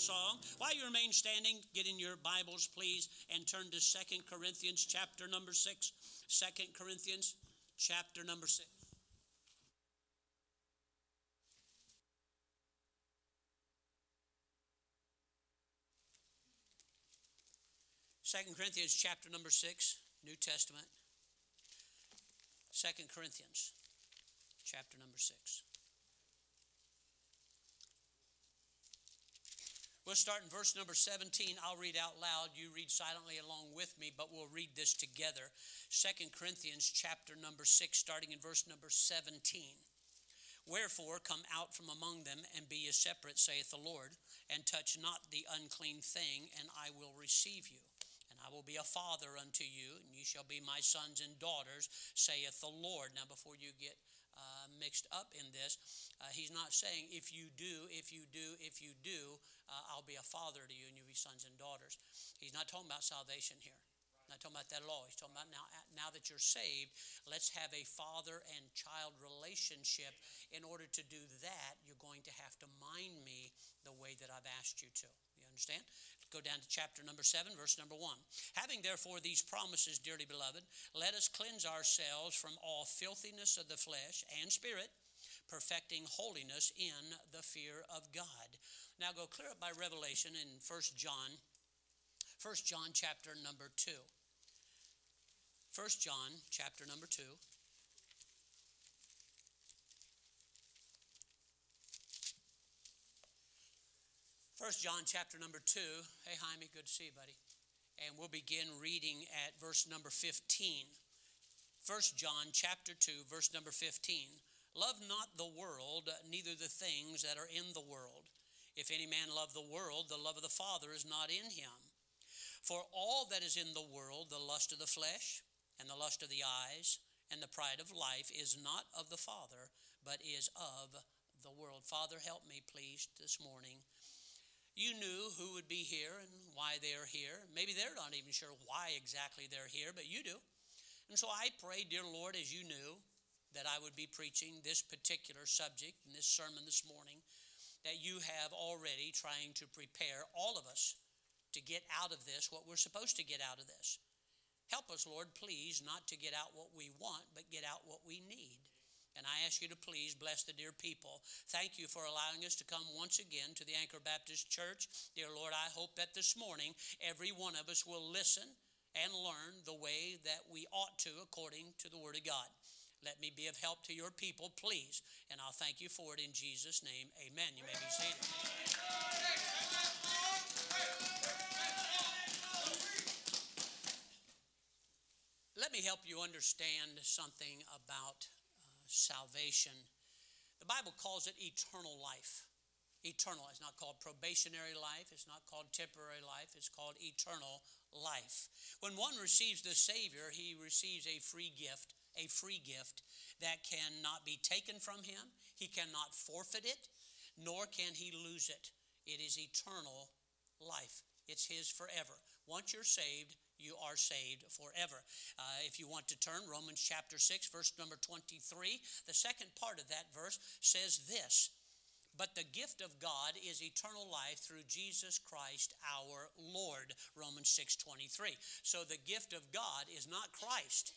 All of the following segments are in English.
song. While you remain standing, get in your Bibles, please, and turn to Second Corinthians chapter number 6. 2 Corinthians chapter number 6. Second Corinthians chapter number 6, New Testament. Second Corinthians chapter number 6. We'll start in verse number 17. I'll read out loud. You read silently along with me, but we'll read this together. Second Corinthians chapter number 6, starting in verse number 17. Wherefore, come out from among them and be ye separate, saith the Lord, and touch not the unclean thing, and I will receive you. And I will be a father unto you, and you shall be my sons and daughters, saith the Lord. Now, before you get uh, mixed up in this, uh, he's not saying, if you do, if you do, if you do, uh, I'll be a father to you and you'll be sons and daughters. He's not talking about salvation here. Not talking about that at all. He's talking about now, now that you're saved, let's have a father and child relationship. In order to do that, you're going to have to mind me the way that I've asked you to. Understand? Go down to chapter number 7, verse number 1. Having therefore these promises, dearly beloved, let us cleanse ourselves from all filthiness of the flesh and spirit perfecting holiness in the fear of God. Now go clear up by Revelation in 1 John, 1 John chapter number 2. 1 John chapter number 2. First John chapter number 2. Hey Jaime, good to see you, buddy. And we'll begin reading at verse number 15. First John chapter 2, verse number 15. Love not the world, neither the things that are in the world. If any man love the world, the love of the Father is not in him. For all that is in the world, the lust of the flesh, and the lust of the eyes, and the pride of life, is not of the Father, but is of the world. Father, help me, please, this morning. You knew who would be here and why they're here. Maybe they're not even sure why exactly they're here, but you do. And so I pray, dear Lord, as you knew, that I would be preaching this particular subject in this sermon this morning, that you have already trying to prepare all of us to get out of this what we're supposed to get out of this. Help us, Lord, please, not to get out what we want, but get out what we need. And I ask you to please bless the dear people. Thank you for allowing us to come once again to the Anchor Baptist Church. Dear Lord, I hope that this morning every one of us will listen and learn the way that we ought to according to the Word of God. Let me be of help to your people, please. And I'll thank you for it in Jesus' name. Amen. You may be seated. Let me help you understand something about salvation. The Bible calls it eternal life. Eternal. It's not called probationary life. It's not called temporary life. It's called eternal life. When one receives the Savior, he receives a free gift a free gift that cannot be taken from him. He cannot forfeit it, nor can he lose it. It is eternal life, it's his forever. Once you're saved, you are saved forever. Uh, if you want to turn, Romans chapter 6, verse number 23, the second part of that verse says this But the gift of God is eternal life through Jesus Christ our Lord. Romans 6 23. So the gift of God is not Christ.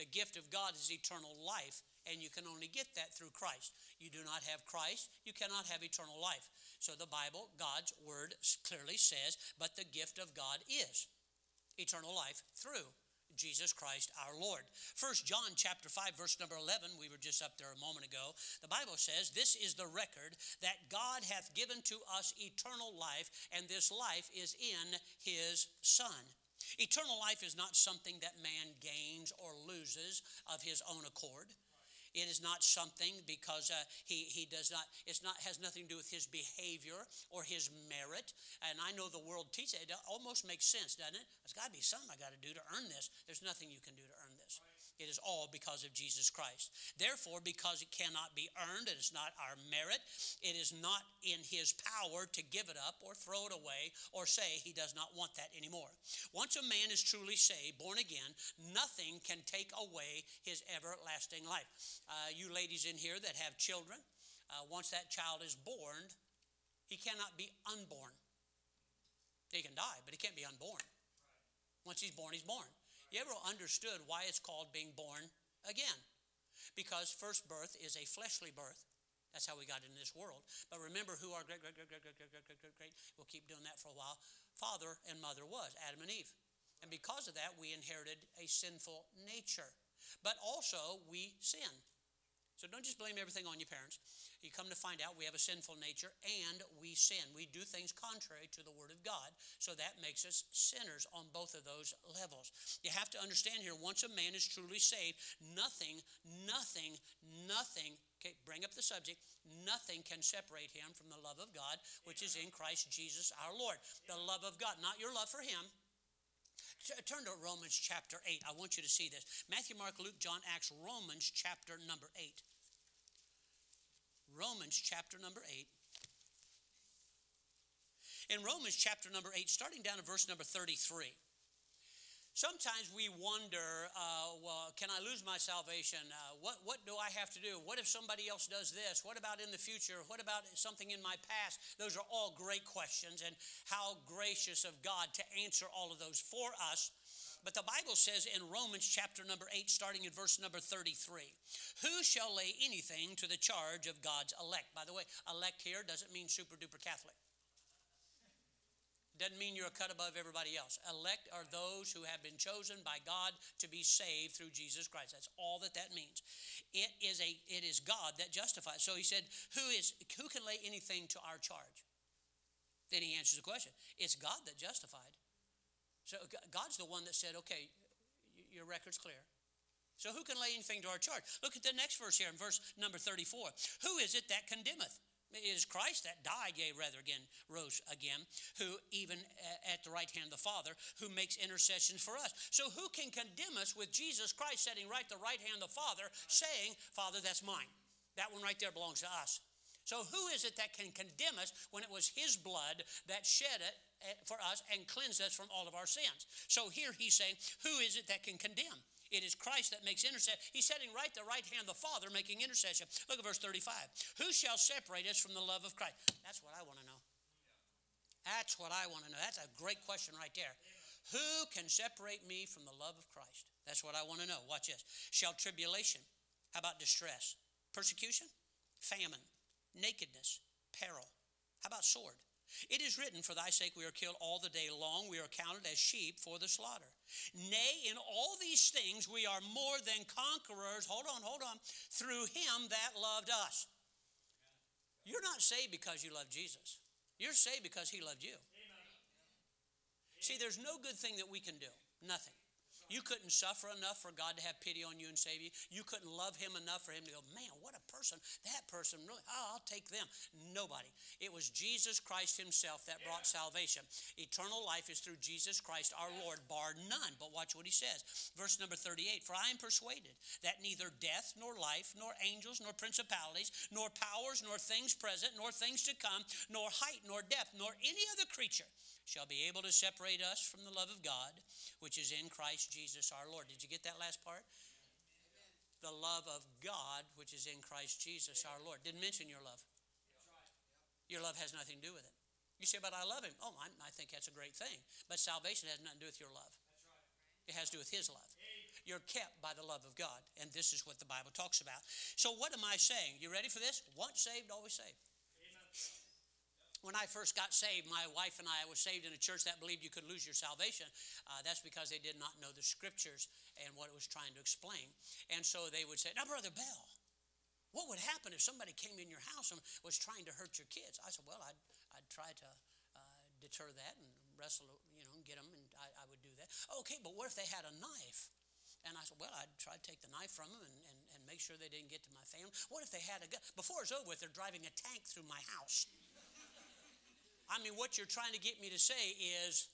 The gift of God is eternal life, and you can only get that through Christ. You do not have Christ, you cannot have eternal life. So the Bible, God's word clearly says, but the gift of God is eternal life through Jesus Christ our Lord. First John chapter 5 verse number 11, we were just up there a moment ago. The Bible says, "This is the record that God hath given to us eternal life, and this life is in his son." Eternal life is not something that man gains or loses of his own accord. It is not something because uh, he, he does not, it's not, has nothing to do with his behavior or his merit. And I know the world teaches it. It almost makes sense, doesn't it? There's got to be something I got to do to earn this. There's nothing you can do to earn this. It is all because of Jesus Christ. Therefore, because it cannot be earned, it is not our merit, it is not in His power to give it up or throw it away or say He does not want that anymore. Once a man is truly saved, born again, nothing can take away his everlasting life. Uh, you ladies in here that have children, uh, once that child is born, He cannot be unborn. He can die, but he can't be unborn. Once he's born, he's born. You ever understood why it's called being born again? Because first birth is a fleshly birth. That's how we got into this world. But remember who our great, great, great, great, great, great, great, great, great, great, we'll keep doing that for a while, father and mother was, Adam and Eve. And because of that, we inherited a sinful nature. But also, we sin. So don't just blame everything on your parents. You come to find out we have a sinful nature and we sin. We do things contrary to the Word of God. So that makes us sinners on both of those levels. You have to understand here once a man is truly saved, nothing, nothing, nothing Okay, bring up the subject. Nothing can separate him from the love of God, which is in Christ Jesus our Lord. The love of God, not your love for him, Turn to Romans chapter 8. I want you to see this. Matthew, Mark, Luke, John, Acts, Romans chapter number 8. Romans chapter number 8. In Romans chapter number 8, starting down at verse number 33. Sometimes we wonder, uh, well, can I lose my salvation? Uh, what, what do I have to do? What if somebody else does this? What about in the future? What about something in my past? Those are all great questions, and how gracious of God to answer all of those for us. But the Bible says in Romans chapter number 8, starting in verse number 33, who shall lay anything to the charge of God's elect? By the way, elect here doesn't mean super duper Catholic. Doesn't mean you're a cut above everybody else. Elect are those who have been chosen by God to be saved through Jesus Christ. That's all that that means. It is a it is God that justifies. So he said, "Who is who can lay anything to our charge?" Then he answers the question. It's God that justified. So God's the one that said, "Okay, your record's clear." So who can lay anything to our charge? Look at the next verse here in verse number 34. Who is it that condemneth? It is Christ that died, yea, rather again, rose again, who even at the right hand of the Father, who makes intercessions for us. So who can condemn us with Jesus Christ sitting right the right hand of the Father, saying, Father, that's mine. That one right there belongs to us. So who is it that can condemn us when it was his blood that shed it eh, for us and cleansed us from all of our sins? So here he's saying, who is it that can condemn? It is Christ that makes intercession. He's sitting right the right hand of the Father making intercession. Look at verse 35. Who shall separate us from the love of Christ? That's what I want to know. That's what I want to know. That's a great question right there. Who can separate me from the love of Christ? That's what I want to know. Watch this. Shall tribulation, how about distress? Persecution? Famine? Nakedness? Peril? How about sword? It is written, For thy sake we are killed all the day long, we are counted as sheep for the slaughter. Nay, in all these things we are more than conquerors, hold on, hold on, through him that loved us. You're not saved because you love Jesus, you're saved because he loved you. See, there's no good thing that we can do, nothing. You couldn't suffer enough for God to have pity on you and save you. You couldn't love Him enough for Him to go, man, what a person. That person, really, oh, I'll take them. Nobody. It was Jesus Christ Himself that brought salvation. Eternal life is through Jesus Christ our Lord, bar none. But watch what He says. Verse number 38 For I am persuaded that neither death, nor life, nor angels, nor principalities, nor powers, nor things present, nor things to come, nor height, nor depth, nor any other creature shall be able to separate us from the love of God, which is in Christ Jesus our Lord. Did you get that last part? Amen. The love of God, which is in Christ Jesus our Lord. Didn't mention your love. Your love has nothing to do with it. You say, but I love him. Oh, I, I think that's a great thing. But salvation has nothing to do with your love. It has to do with his love. You're kept by the love of God. And this is what the Bible talks about. So, what am I saying? You ready for this? Once saved, always saved when I first got saved, my wife and I, I was saved in a church that believed you could lose your salvation. Uh, that's because they did not know the scriptures and what it was trying to explain. And so they would say, Now, Brother Bell, what would happen if somebody came in your house and was trying to hurt your kids? I said, Well, I'd, I'd try to uh, deter that and wrestle, you know, and get them, and I, I would do that. Okay, but what if they had a knife? And I said, well, I'd try to take the knife from them and, and, and make sure they didn't get to my family. What if they had a gun? Before it's over with, they're driving a tank through my house. I mean, what you're trying to get me to say is,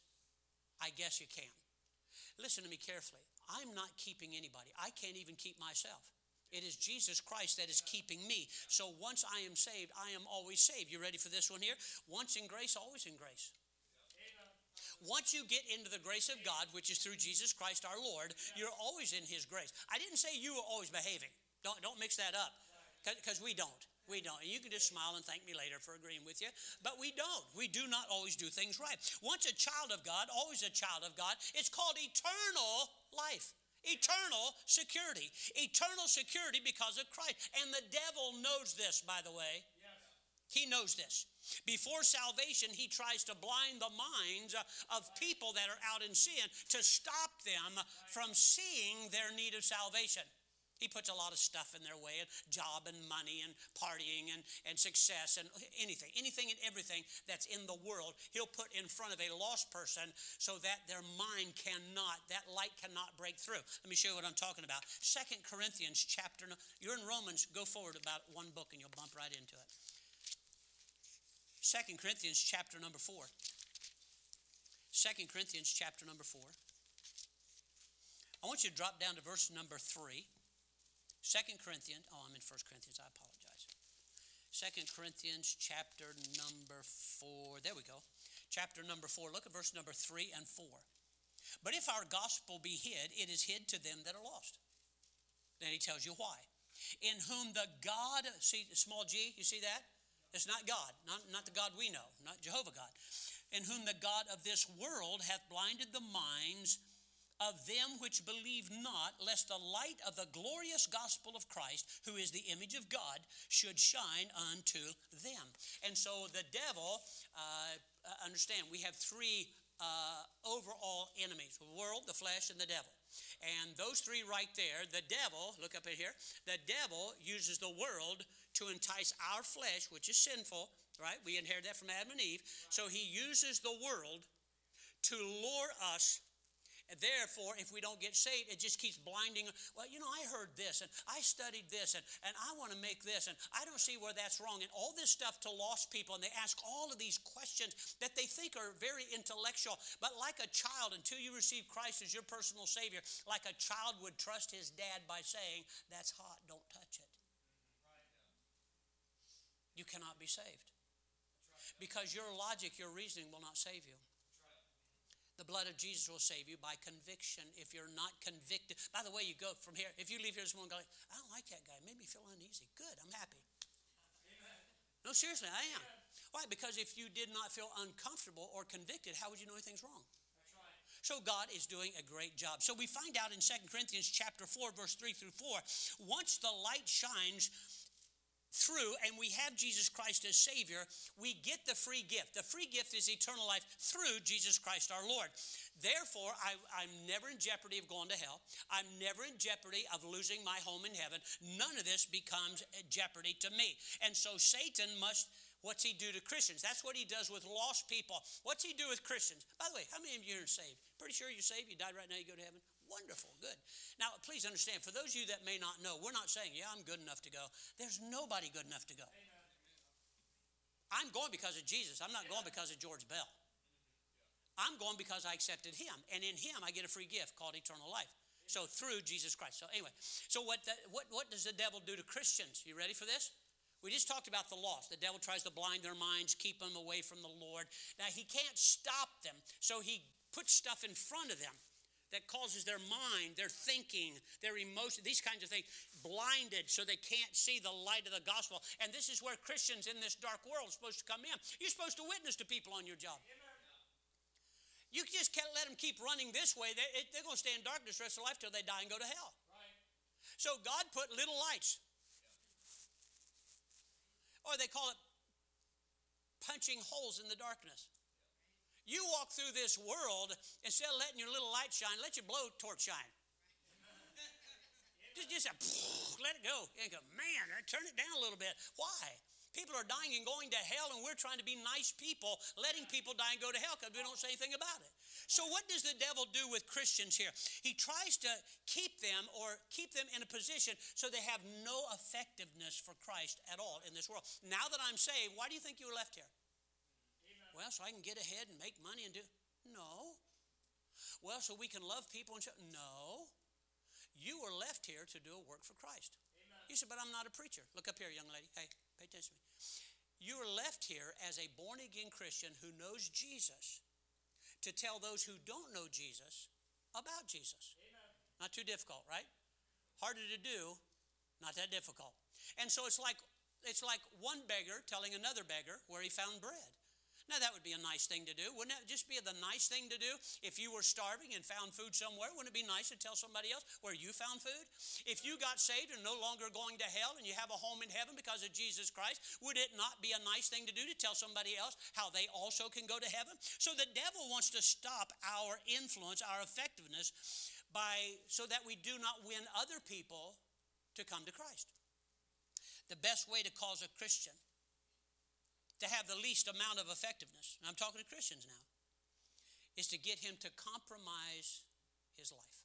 I guess you can. Listen to me carefully. I'm not keeping anybody, I can't even keep myself. It is Jesus Christ that is keeping me. So once I am saved, I am always saved. You ready for this one here? Once in grace, always in grace. Once you get into the grace of God, which is through Jesus Christ our Lord, you're always in His grace. I didn't say you were always behaving. Don't, don't mix that up, because we don't. We don't. You can just smile and thank me later for agreeing with you. But we don't. We do not always do things right. Once a child of God, always a child of God. It's called eternal life. Eternal security. Eternal security because of Christ. And the devil knows this, by the way. Yes. He knows this. Before salvation, he tries to blind the minds of people that are out in sin to stop them from seeing their need of salvation. He puts a lot of stuff in their way, job and money and partying and, and success and anything, anything and everything that's in the world, he'll put in front of a lost person so that their mind cannot, that light cannot break through. Let me show you what I'm talking about. Second Corinthians chapter, you're in Romans, go forward about one book and you'll bump right into it. Second Corinthians chapter number four. Second Corinthians chapter number four. I want you to drop down to verse number three. Second Corinthians, oh, I'm in First Corinthians, I apologize. Second Corinthians chapter number 4. There we go. Chapter number 4. Look at verse number 3 and 4. But if our gospel be hid, it is hid to them that are lost. Then he tells you why. In whom the God, see small g, you see that? It's not God, not, not the God we know, not Jehovah God. In whom the God of this world hath blinded the minds of them which believe not, lest the light of the glorious gospel of Christ, who is the image of God, should shine unto them. And so the devil, uh, understand, we have three uh, overall enemies the world, the flesh, and the devil. And those three right there, the devil, look up at here, the devil uses the world to entice our flesh, which is sinful, right? We inherit that from Adam and Eve. So he uses the world to lure us and therefore, if we don't get saved, it just keeps blinding. Well, you know, I heard this and I studied this and, and I want to make this and I don't see where that's wrong. And all this stuff to lost people, and they ask all of these questions that they think are very intellectual. But like a child, until you receive Christ as your personal Savior, like a child would trust his dad by saying, That's hot, don't touch it. You cannot be saved. Because your logic, your reasoning will not save you. The blood of Jesus will save you by conviction if you're not convicted. By the way, you go from here. If you leave here this morning going, I don't like that guy, made me feel uneasy. Good, I'm happy. Amen. No, seriously, I am. Amen. Why? Because if you did not feel uncomfortable or convicted, how would you know anything's wrong? So God is doing a great job. So we find out in Second Corinthians chapter 4 verse 3 through 4, once the light shines through and we have Jesus Christ as Savior, we get the free gift. The free gift is eternal life through Jesus Christ our Lord. Therefore, I, am never in jeopardy of going to hell. I'm never in jeopardy of losing my home in heaven. None of this becomes jeopardy to me. And so Satan must. What's he do to Christians? That's what he does with lost people. What's he do with Christians? By the way, how many of you are saved? Pretty sure you're saved. You died right now, you go to heaven. Wonderful, good. Now, please understand, for those of you that may not know, we're not saying, yeah, I'm good enough to go. There's nobody good enough to go. I'm going because of Jesus. I'm not going because of George Bell. I'm going because I accepted him. And in him, I get a free gift called eternal life. So through Jesus Christ. So anyway, so what, the, what, what does the devil do to Christians? You ready for this? We just talked about the lost. The devil tries to blind their minds, keep them away from the Lord. Now, he can't stop them, so he puts stuff in front of them that causes their mind, their thinking, their emotion, these kinds of things blinded so they can't see the light of the gospel. And this is where Christians in this dark world are supposed to come in. You're supposed to witness to people on your job. You just can't let them keep running this way. They, are going to stay in darkness the rest of their life till they die and go to hell. Right. So God put little lights. Or they call it punching holes in the darkness. You walk through this world, instead of letting your little light shine, let your blowtorch shine. just, just let it go. And go, man, turn it down a little bit. Why? People are dying and going to hell, and we're trying to be nice people, letting people die and go to hell because we don't say anything about it. So, what does the devil do with Christians here? He tries to keep them or keep them in a position so they have no effectiveness for Christ at all in this world. Now that I'm saved, why do you think you were left here? Well, so I can get ahead and make money and do. No. Well, so we can love people and show. No. You were left here to do a work for Christ. Amen. You said, but I'm not a preacher. Look up here, young lady. Hey, pay attention to me. You are left here as a born again Christian who knows Jesus to tell those who don't know Jesus about Jesus. Amen. Not too difficult, right? Harder to do, not that difficult. And so it's like It's like one beggar telling another beggar where he found bread. Now, that would be a nice thing to do. Wouldn't it just be the nice thing to do if you were starving and found food somewhere? Wouldn't it be nice to tell somebody else where you found food? If you got saved and no longer going to hell and you have a home in heaven because of Jesus Christ, would it not be a nice thing to do to tell somebody else how they also can go to heaven? So the devil wants to stop our influence, our effectiveness, by so that we do not win other people to come to Christ. The best way to cause a Christian to have the least amount of effectiveness, and I'm talking to Christians now, is to get him to compromise his life.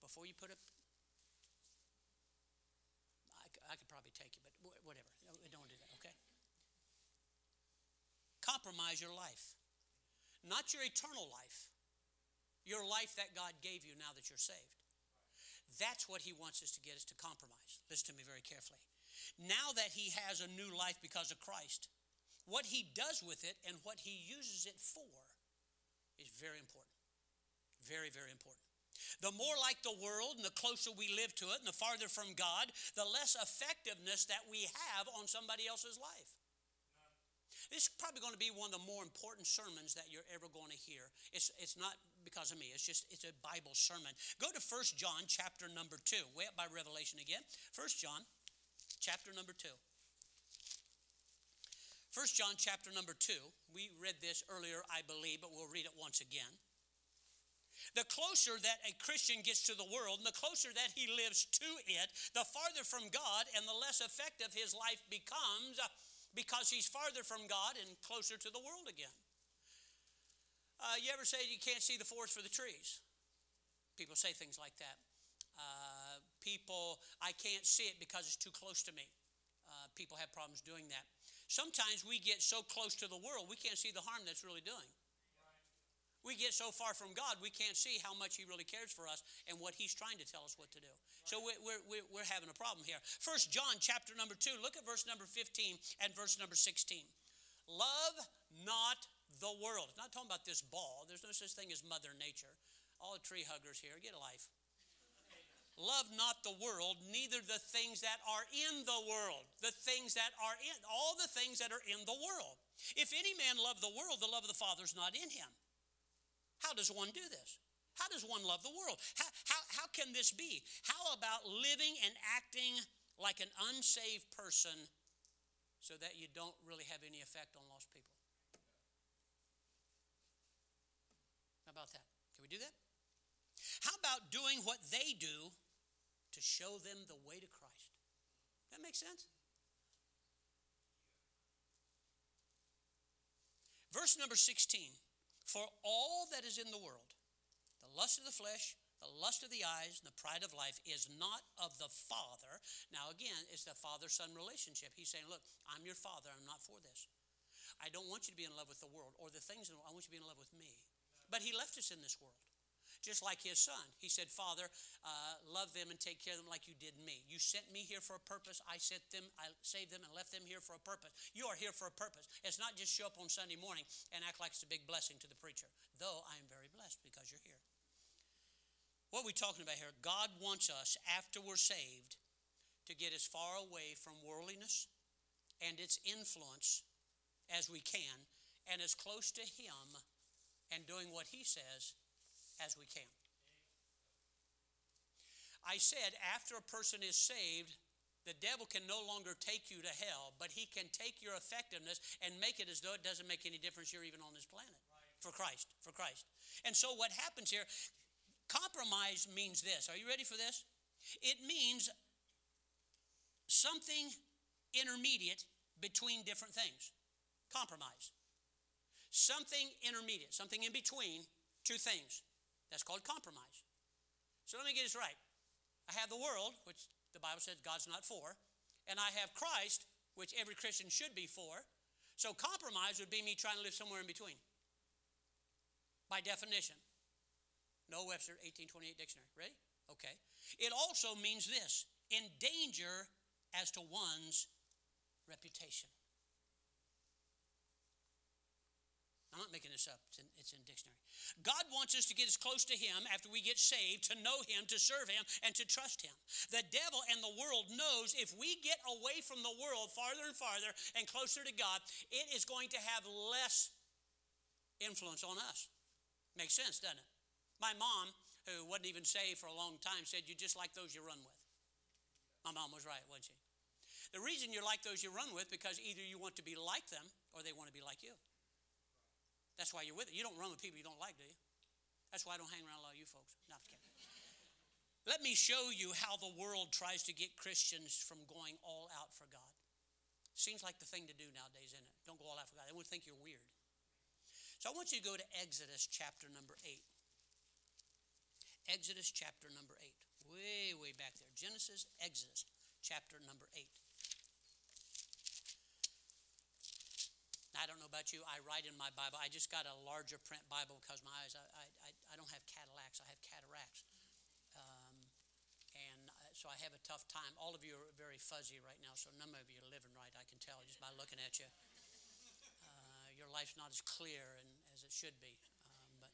Before you put up, I, I could probably take you, but whatever. Don't do that, okay? Compromise your life. Not your eternal life, your life that God gave you now that you're saved. That's what he wants us to get us to compromise. Listen to me very carefully. Now that he has a new life because of Christ, what he does with it and what he uses it for is very important. Very, very important. The more like the world and the closer we live to it and the farther from God, the less effectiveness that we have on somebody else's life. This is probably going to be one of the more important sermons that you're ever going to hear. It's, it's not because of me, it's just it's a Bible sermon. Go to First John chapter number 2, way up by Revelation again. First John chapter number 2. First John chapter number 2. We read this earlier, I believe, but we'll read it once again. The closer that a Christian gets to the world and the closer that he lives to it, the farther from God and the less effective his life becomes because he's farther from God and closer to the world again. Uh, you ever say you can't see the forest for the trees? People say things like that. Uh, people, I can't see it because it's too close to me. Uh, people have problems doing that. Sometimes we get so close to the world, we can't see the harm that's really doing. We get so far from God, we can't see how much He really cares for us and what He's trying to tell us what to do. So we're, we're, we're having a problem here. First John chapter number 2, look at verse number 15 and verse number 16. Love not the world. It's not talking about this ball. There's no such thing as Mother Nature. All the tree huggers here, get a life. Love not the world, neither the things that are in the world. The things that are in, all the things that are in the world. If any man love the world, the love of the Father is not in him. How does one do this? How does one love the world? How, how, how can this be? How about living and acting like an unsaved person so that you don't really have any effect on lost people? How about that? Can we do that? How about doing what they do to show them the way to Christ? That makes sense? Verse number 16 For all that is in the world, the lust of the flesh, the lust of the eyes, and the pride of life is not of the Father. Now, again, it's the father son relationship. He's saying, Look, I'm your father, I'm not for this. I don't want you to be in love with the world or the things in the world. I want you to be in love with me. But he left us in this world, just like his son. He said, Father, uh, love them and take care of them like you did me. You sent me here for a purpose. I sent them, I saved them and left them here for a purpose. You are here for a purpose. It's not just show up on Sunday morning and act like it's a big blessing to the preacher, though I am very blessed because you're here. What are we talking about here? God wants us, after we're saved, to get as far away from worldliness and its influence as we can and as close to Him and doing what He says as we can. I said, after a person is saved, the devil can no longer take you to hell, but he can take your effectiveness and make it as though it doesn't make any difference you're even on this planet. Right. For Christ, for Christ. And so what happens here, compromise means this. Are you ready for this? It means something intermediate between different things. Compromise something intermediate, something in between two things. That's called compromise. So let me get this right. I have the world, which the Bible says God's not for, and I have Christ, which every Christian should be for. So compromise would be me trying to live somewhere in between. By definition. No Webster 1828 dictionary. Ready? Okay. It also means this in danger as to one's reputation. I'm not making this up, it's in, it's in dictionary. God wants us to get as close to Him after we get saved, to know Him, to serve Him, and to trust Him. The devil and the world knows if we get away from the world farther and farther and closer to God, it is going to have less influence on us. Makes sense, doesn't it? My mom, who wasn't even saved for a long time, said, You're just like those you run with. My mom was right, wasn't she? The reason you're like those you run with because either you want to be like them or they want to be like you. That's why you're with it. You don't run with people you don't like, do you? That's why I don't hang around a lot of you folks. No, Let me show you how the world tries to get Christians from going all out for God. Seems like the thing to do nowadays, isn't it? Don't go all out for God. They would think you're weird. So I want you to go to Exodus chapter number 8. Exodus chapter number 8. Way, way back there. Genesis, Exodus chapter number 8. I don't know about you. I write in my Bible. I just got a larger print Bible because my eyes, I, I, I don't have Cadillacs, I have cataracts. Um, and uh, so I have a tough time. All of you are very fuzzy right now, so none of you are living right, I can tell just by looking at you. Uh, your life's not as clear and, as it should be. Um, but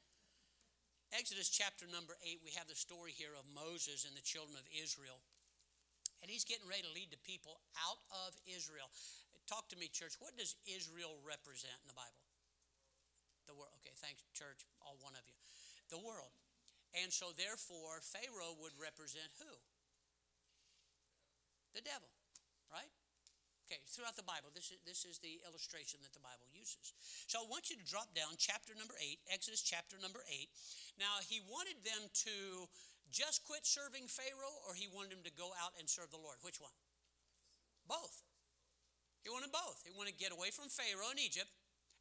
Exodus chapter number 8, we have the story here of Moses and the children of Israel. And he's getting ready to lead the people out of Israel. Talk to me, church. What does Israel represent in the Bible? The world. Okay, thanks, church, all one of you. The world. And so, therefore, Pharaoh would represent who? The devil, right? Okay, throughout the Bible, this is, this is the illustration that the Bible uses. So I want you to drop down chapter number 8, Exodus chapter number 8. Now, he wanted them to just quit serving Pharaoh, or he wanted them to go out and serve the Lord? Which one? Both. He wanted both. He wanted to get away from Pharaoh in Egypt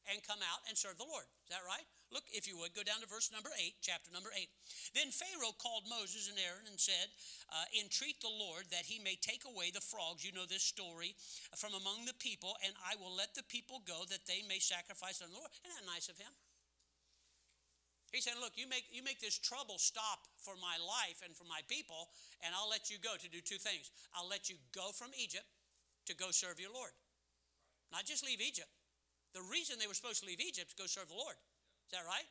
and come out and serve the Lord. Is that right? Look, if you would, go down to verse number 8, chapter number 8. Then Pharaoh called Moses and Aaron and said, uh, Entreat the Lord that he may take away the frogs, you know this story, from among the people, and I will let the people go that they may sacrifice unto the Lord. Isn't that nice of him? He said, Look, you make, you make this trouble stop for my life and for my people, and I'll let you go to do two things. I'll let you go from Egypt to go serve your Lord. Not just leave Egypt. The reason they were supposed to leave Egypt to go serve the Lord. Is that right?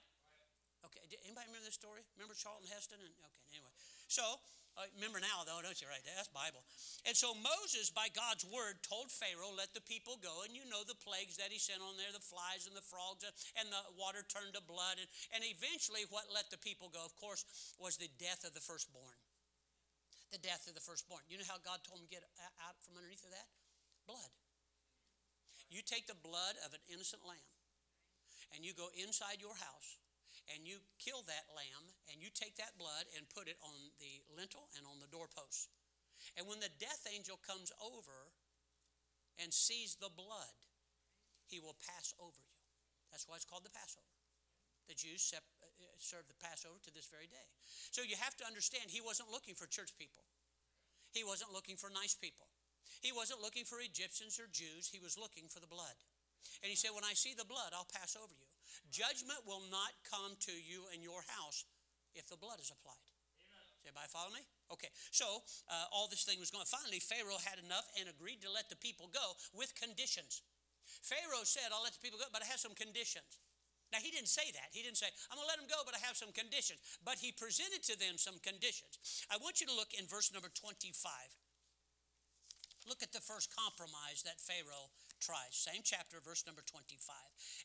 Okay. Anybody remember this story? Remember Charlton Heston? And okay. Anyway, so uh, remember now though, don't you? Right? That's Bible. And so Moses, by God's word, told Pharaoh, "Let the people go." And you know the plagues that he sent on there: the flies and the frogs, and the water turned to blood. And, and eventually, what let the people go, of course, was the death of the firstborn. The death of the firstborn. You know how God told him to get out from underneath of that? Blood. You take the blood of an innocent lamb and you go inside your house and you kill that lamb and you take that blood and put it on the lintel and on the doorpost. And when the death angel comes over and sees the blood, he will pass over you. That's why it's called the Passover. The Jews uh, serve the Passover to this very day. So you have to understand, he wasn't looking for church people. He wasn't looking for nice people. He wasn't looking for Egyptians or Jews, he was looking for the blood. And he said, When I see the blood, I'll pass over you. Judgment will not come to you and your house if the blood is applied. Does everybody follow me? Okay, so uh, all this thing was going. Finally, Pharaoh had enough and agreed to let the people go with conditions. Pharaoh said, I'll let the people go, but I have some conditions. Now, he didn't say that. He didn't say, I'm going to let them go, but I have some conditions. But he presented to them some conditions. I want you to look in verse number 25. Look at the first compromise that Pharaoh tries. Same chapter, verse number 25.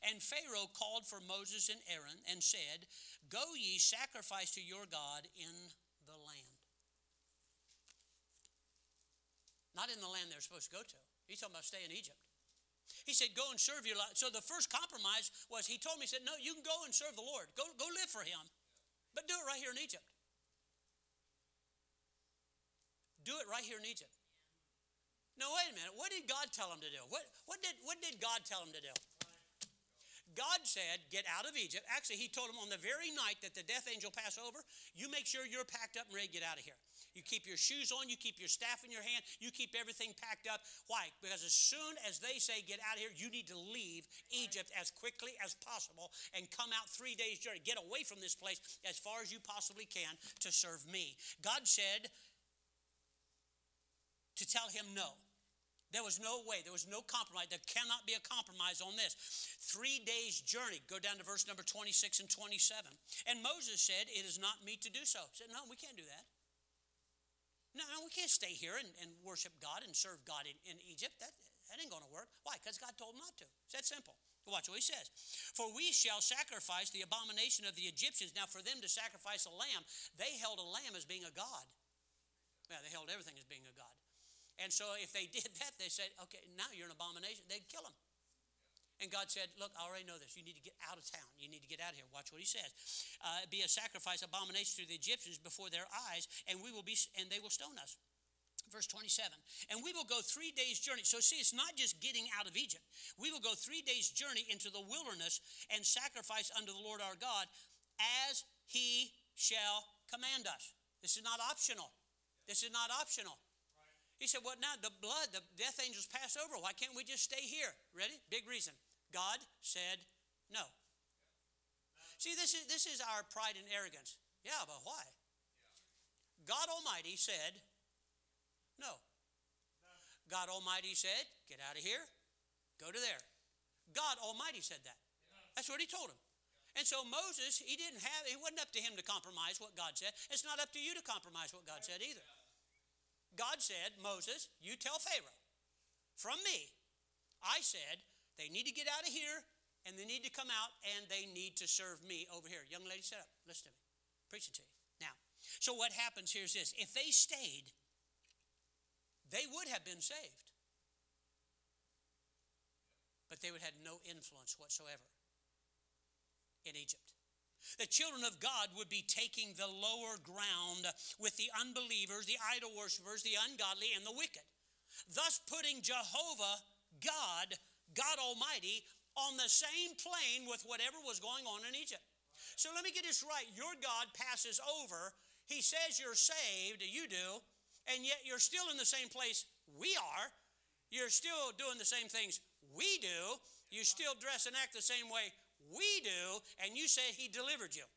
And Pharaoh called for Moses and Aaron and said, Go ye sacrifice to your God in the land. Not in the land they're supposed to go to. He's talking about stay in Egypt. He said, Go and serve your life. So the first compromise was he told me, he said, No, you can go and serve the Lord. Go, go live for him. But do it right here in Egypt. Do it right here in Egypt. No, wait a minute. What did God tell him to do? What, what, did, what did God tell him to do? God said, Get out of Egypt. Actually, He told him on the very night that the death angel passed over, you make sure you're packed up and ready to get out of here. You keep your shoes on, you keep your staff in your hand, you keep everything packed up. Why? Because as soon as they say, Get out of here, you need to leave Egypt as quickly as possible and come out three days' journey. Get away from this place as far as you possibly can to serve me. God said to tell him no. There was no way, there was no compromise. There cannot be a compromise on this. Three days' journey. Go down to verse number 26 and 27. And Moses said, It is not meet to do so. He said, No, we can't do that. No, no, we can't stay here and, and worship God and serve God in, in Egypt. That, that ain't going to work. Why? Because God told him not to. It's that simple. Watch what he says. For we shall sacrifice the abomination of the Egyptians. Now, for them to sacrifice a lamb, they held a lamb as being a god. Yeah, they held everything as being a god. And so if they did that, they said, okay, now you're an abomination. They'd kill him. And God said, Look, I already know this. You need to get out of town. You need to get out of here. Watch what he says. Uh, be a sacrifice, abomination to the Egyptians before their eyes, and we will be, and they will stone us. Verse 27. And we will go three days' journey. So, see, it's not just getting out of Egypt. We will go three days' journey into the wilderness and sacrifice unto the Lord our God as he shall command us. This is not optional. This is not optional. He said, What now? The blood, the death angels pass over. Why can't we just stay here? Ready? Big reason. God said no. See, this is, this is our pride and arrogance. Yeah, but why? God Almighty said no. God Almighty said, Get out of here, go to there. God Almighty said that. That's what he told him. And so Moses, he didn't have, it wasn't up to him to compromise what God said. It's not up to you to compromise what God said either. God said, Moses, you tell Pharaoh, from me, I said, they need to get out of here and they need to come out and they need to serve me over here. Young lady, sit up. Listen to me. Preaching to you. Now, so what happens here is this if they stayed, they would have been saved. But they would have had no influence whatsoever in Egypt. The children of God would be taking the lower ground with the unbelievers, the idol worshippers, the ungodly, and the wicked, thus putting Jehovah, God, God Almighty, on the same plane with whatever was going on in Egypt. So let me get this right. Your God passes over. He says you're saved, you do, and yet you're still in the same place we are. You're still doing the same things we do. You still dress and act the same way we do, and you say he delivered you.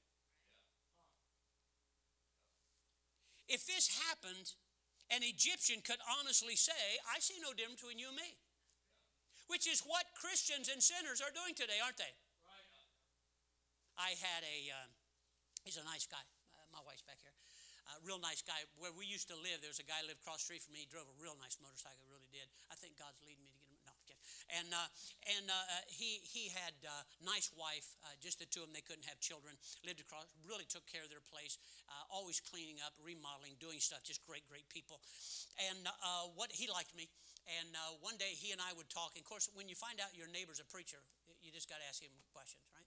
If this happened, an Egyptian could honestly say, I see no difference between you and me. Which is what Christians and sinners are doing today, aren't they? I had a, uh, he's a nice guy. Uh, my wife's back here. Uh, real nice guy. Where we used to live, there was a guy lived across street from me. He drove a real nice motorcycle, really did. I think God's leading me to get. And uh, and uh, uh, he he had a uh, nice wife, uh, just the two of them. They couldn't have children. Lived across. Really took care of their place. Always cleaning up, remodeling, doing stuff. Just great, great people. And what he liked me. And one day he and I would talk. And of course, when you find out your neighbor's a preacher, you just got to ask him questions, right?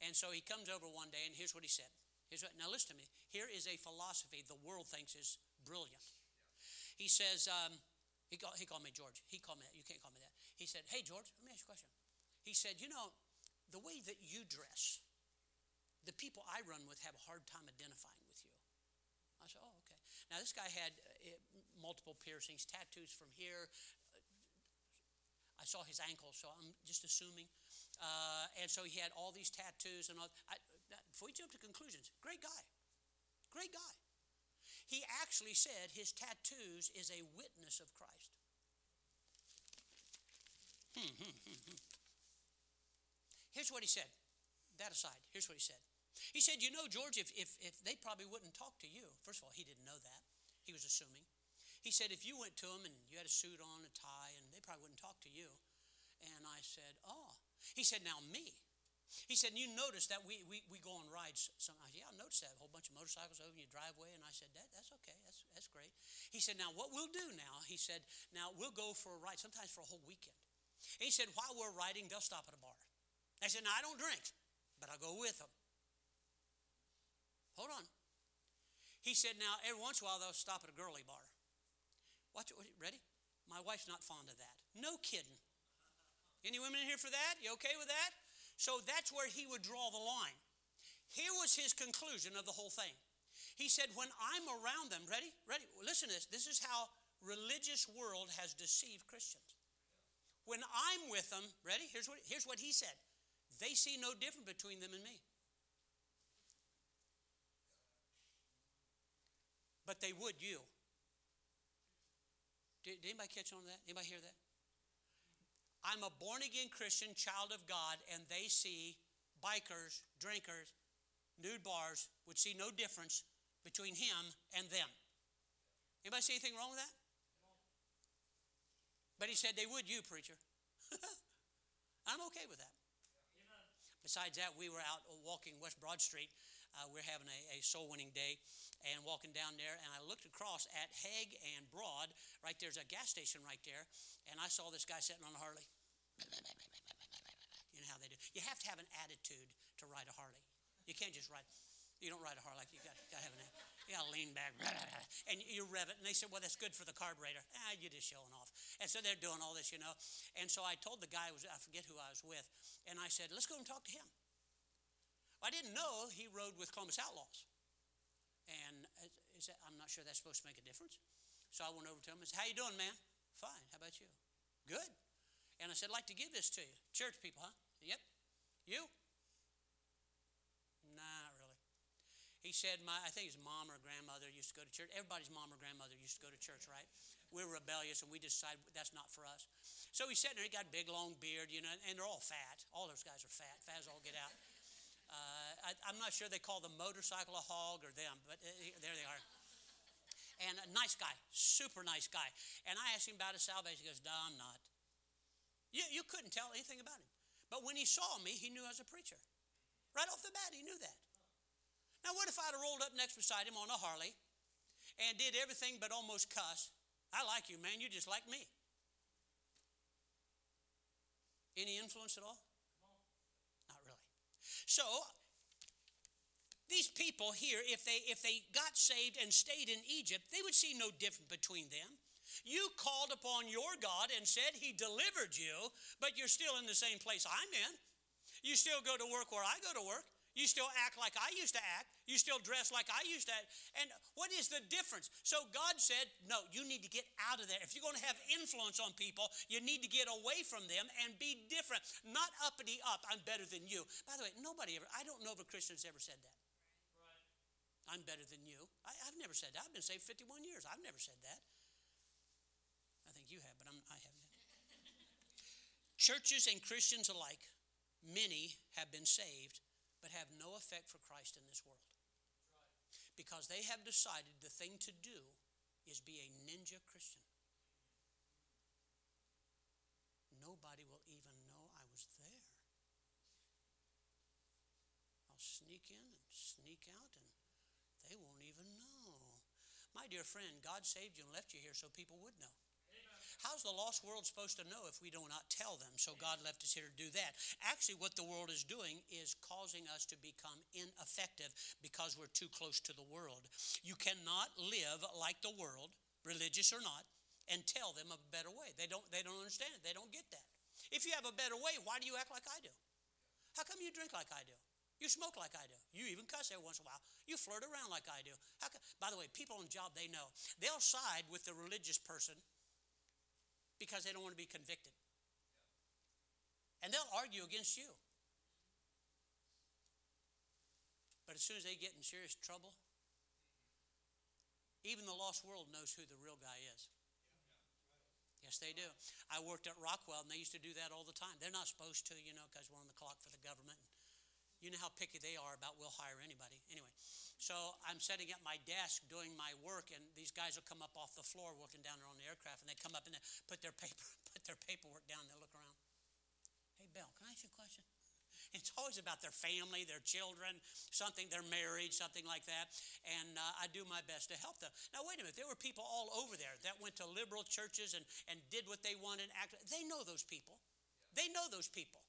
And so he comes over one day, and here's what he said. Here's what, now listen to me. Here is a philosophy the world thinks is brilliant. He says, um, he, call, he called me George. He called me. You can't call me. He said, Hey, George, let me ask you a question. He said, You know, the way that you dress, the people I run with have a hard time identifying with you. I said, Oh, okay. Now, this guy had uh, multiple piercings, tattoos from here. I saw his ankle, so I'm just assuming. Uh, and so he had all these tattoos and all. I, before you jump to conclusions, great guy. Great guy. He actually said his tattoos is a witness of Christ. Here's what he said. That aside, here's what he said. He said, You know, George, if, if, if they probably wouldn't talk to you, first of all, he didn't know that. He was assuming. He said, If you went to them and you had a suit on, a tie, and they probably wouldn't talk to you. And I said, Oh. He said, Now, me. He said, You notice that we, we, we go on rides. Some, I said, Yeah, I noticed that. A whole bunch of motorcycles over in your driveway. And I said, that, That's okay. That's, that's great. He said, Now, what we'll do now, he said, Now, we'll go for a ride, sometimes for a whole weekend. He said, While we're riding, they'll stop at a bar. I said, Now, I don't drink, but I'll go with them. Hold on. He said, Now, every once in a while, they'll stop at a girly bar. Watch it. Ready? My wife's not fond of that. No kidding. Any women in here for that? You okay with that? So that's where he would draw the line. Here was his conclusion of the whole thing. He said, When I'm around them, ready? Ready? Listen to this. This is how religious world has deceived Christians. When I'm with them, ready? Here's what, here's what he said. They see no difference between them and me. But they would you. Did, did anybody catch on to that? Anybody hear that? I'm a born again Christian, child of God, and they see bikers, drinkers, nude bars, would see no difference between him and them. Anybody see anything wrong with that? But he said they would you, preacher. I'm okay with that. Besides that, we were out walking West Broad Street. Uh, we're having a, a soul winning day and walking down there, and I looked across at Hague and Broad. Right there's a gas station right there, and I saw this guy sitting on a Harley. You know how they do. You have to have an attitude to ride a Harley. You can't just ride. You don't ride a Harley you got, got to have an. You lean back, and you rev it. And they said, "Well, that's good for the carburetor." Ah, you're just showing off. And so they're doing all this, you know. And so I told the guy, I forget who I was with, and I said, "Let's go and talk to him." I didn't know he rode with Columbus Outlaws, and is that, I'm not sure that's supposed to make a difference. So I went over to him and said, "How you doing, man?" "Fine. How about you?" "Good." And I said, "I'd like to give this to you, church people, huh?" "Yep." "You?" He said, my, I think his mom or grandmother used to go to church. Everybody's mom or grandmother used to go to church, right? We're rebellious and we decided that's not for us. So he's sitting there, he got a big long beard, you know, and they're all fat. All those guys are fat. Fat as all get out. Uh, I, am not sure they call the motorcycle a hog or them, but uh, there they are. And a nice guy, super nice guy. And I asked him about his salvation. He goes, No, I'm not. You, you couldn't tell anything about him. But when he saw me, he knew I was a preacher. Right off the bat, he knew that. Now, what if I'd have rolled up next beside him on a Harley and did everything but almost cuss? I like you, man. You just like me. Any influence at all? Not really. So, these people here, if they if they got saved and stayed in Egypt, they would see no difference between them. You called upon your God and said He delivered you, but you're still in the same place I'm in. You still go to work where I go to work. You still act like I used to act. You still dress like I used to act. And what is the difference? So God said, no, you need to get out of there. If you're going to have influence on people, you need to get away from them and be different. Not uppity up, I'm better than you. By the way, nobody ever, I don't know if a Christian's ever said that. I'm better than you. I, have never said that. I've been saved 51 years. I've never said that. I think you have, but I'm, I haven't. Churches and Christians alike, many have been saved but have no effect for Christ in this world. Because they have decided the thing to do is be a ninja Christian. Nobody will even know I was there. I'll sneak in and sneak out, and they won't even know. My dear friend, God saved you and left you here so people would know. How's the lost world supposed to know if we do not tell them? So God left us here to do that. Actually, what the world is doing is causing us to become ineffective because we're too close to the world. You cannot live like the world, religious or not, and tell them a better way. They don't, they don't understand it. They don't get that. If you have a better way, why do you act like I do? How come you drink like I do? You smoke like I do. You even cuss every once in a while. You flirt around like I do. How Come, by the way, people on the job, they know. They'll side with the religious person because they don't want to be convicted. And they'll argue against you. But as soon as they get in serious trouble, even the lost world knows who the real guy is. Yes, they do. I worked at Rockwell, and they used to do that all the time. They're not supposed to, you know, because we're on the clock for the government. You know how picky they are about we'll hire anybody. Anyway, so I'm sitting at my desk doing my work, and these guys will come up off the floor working down there on the aircraft, and they come up and they put their paper, put their paperwork down. They look around. Hey, Bill, can I ask you a question? It's always about their family, their children, something, their marriage, something like that. And uh, I do my best to help them. Now, wait a minute. There were people all over there that went to liberal churches and, and did what they wanted. Act, they know those people. They know those people.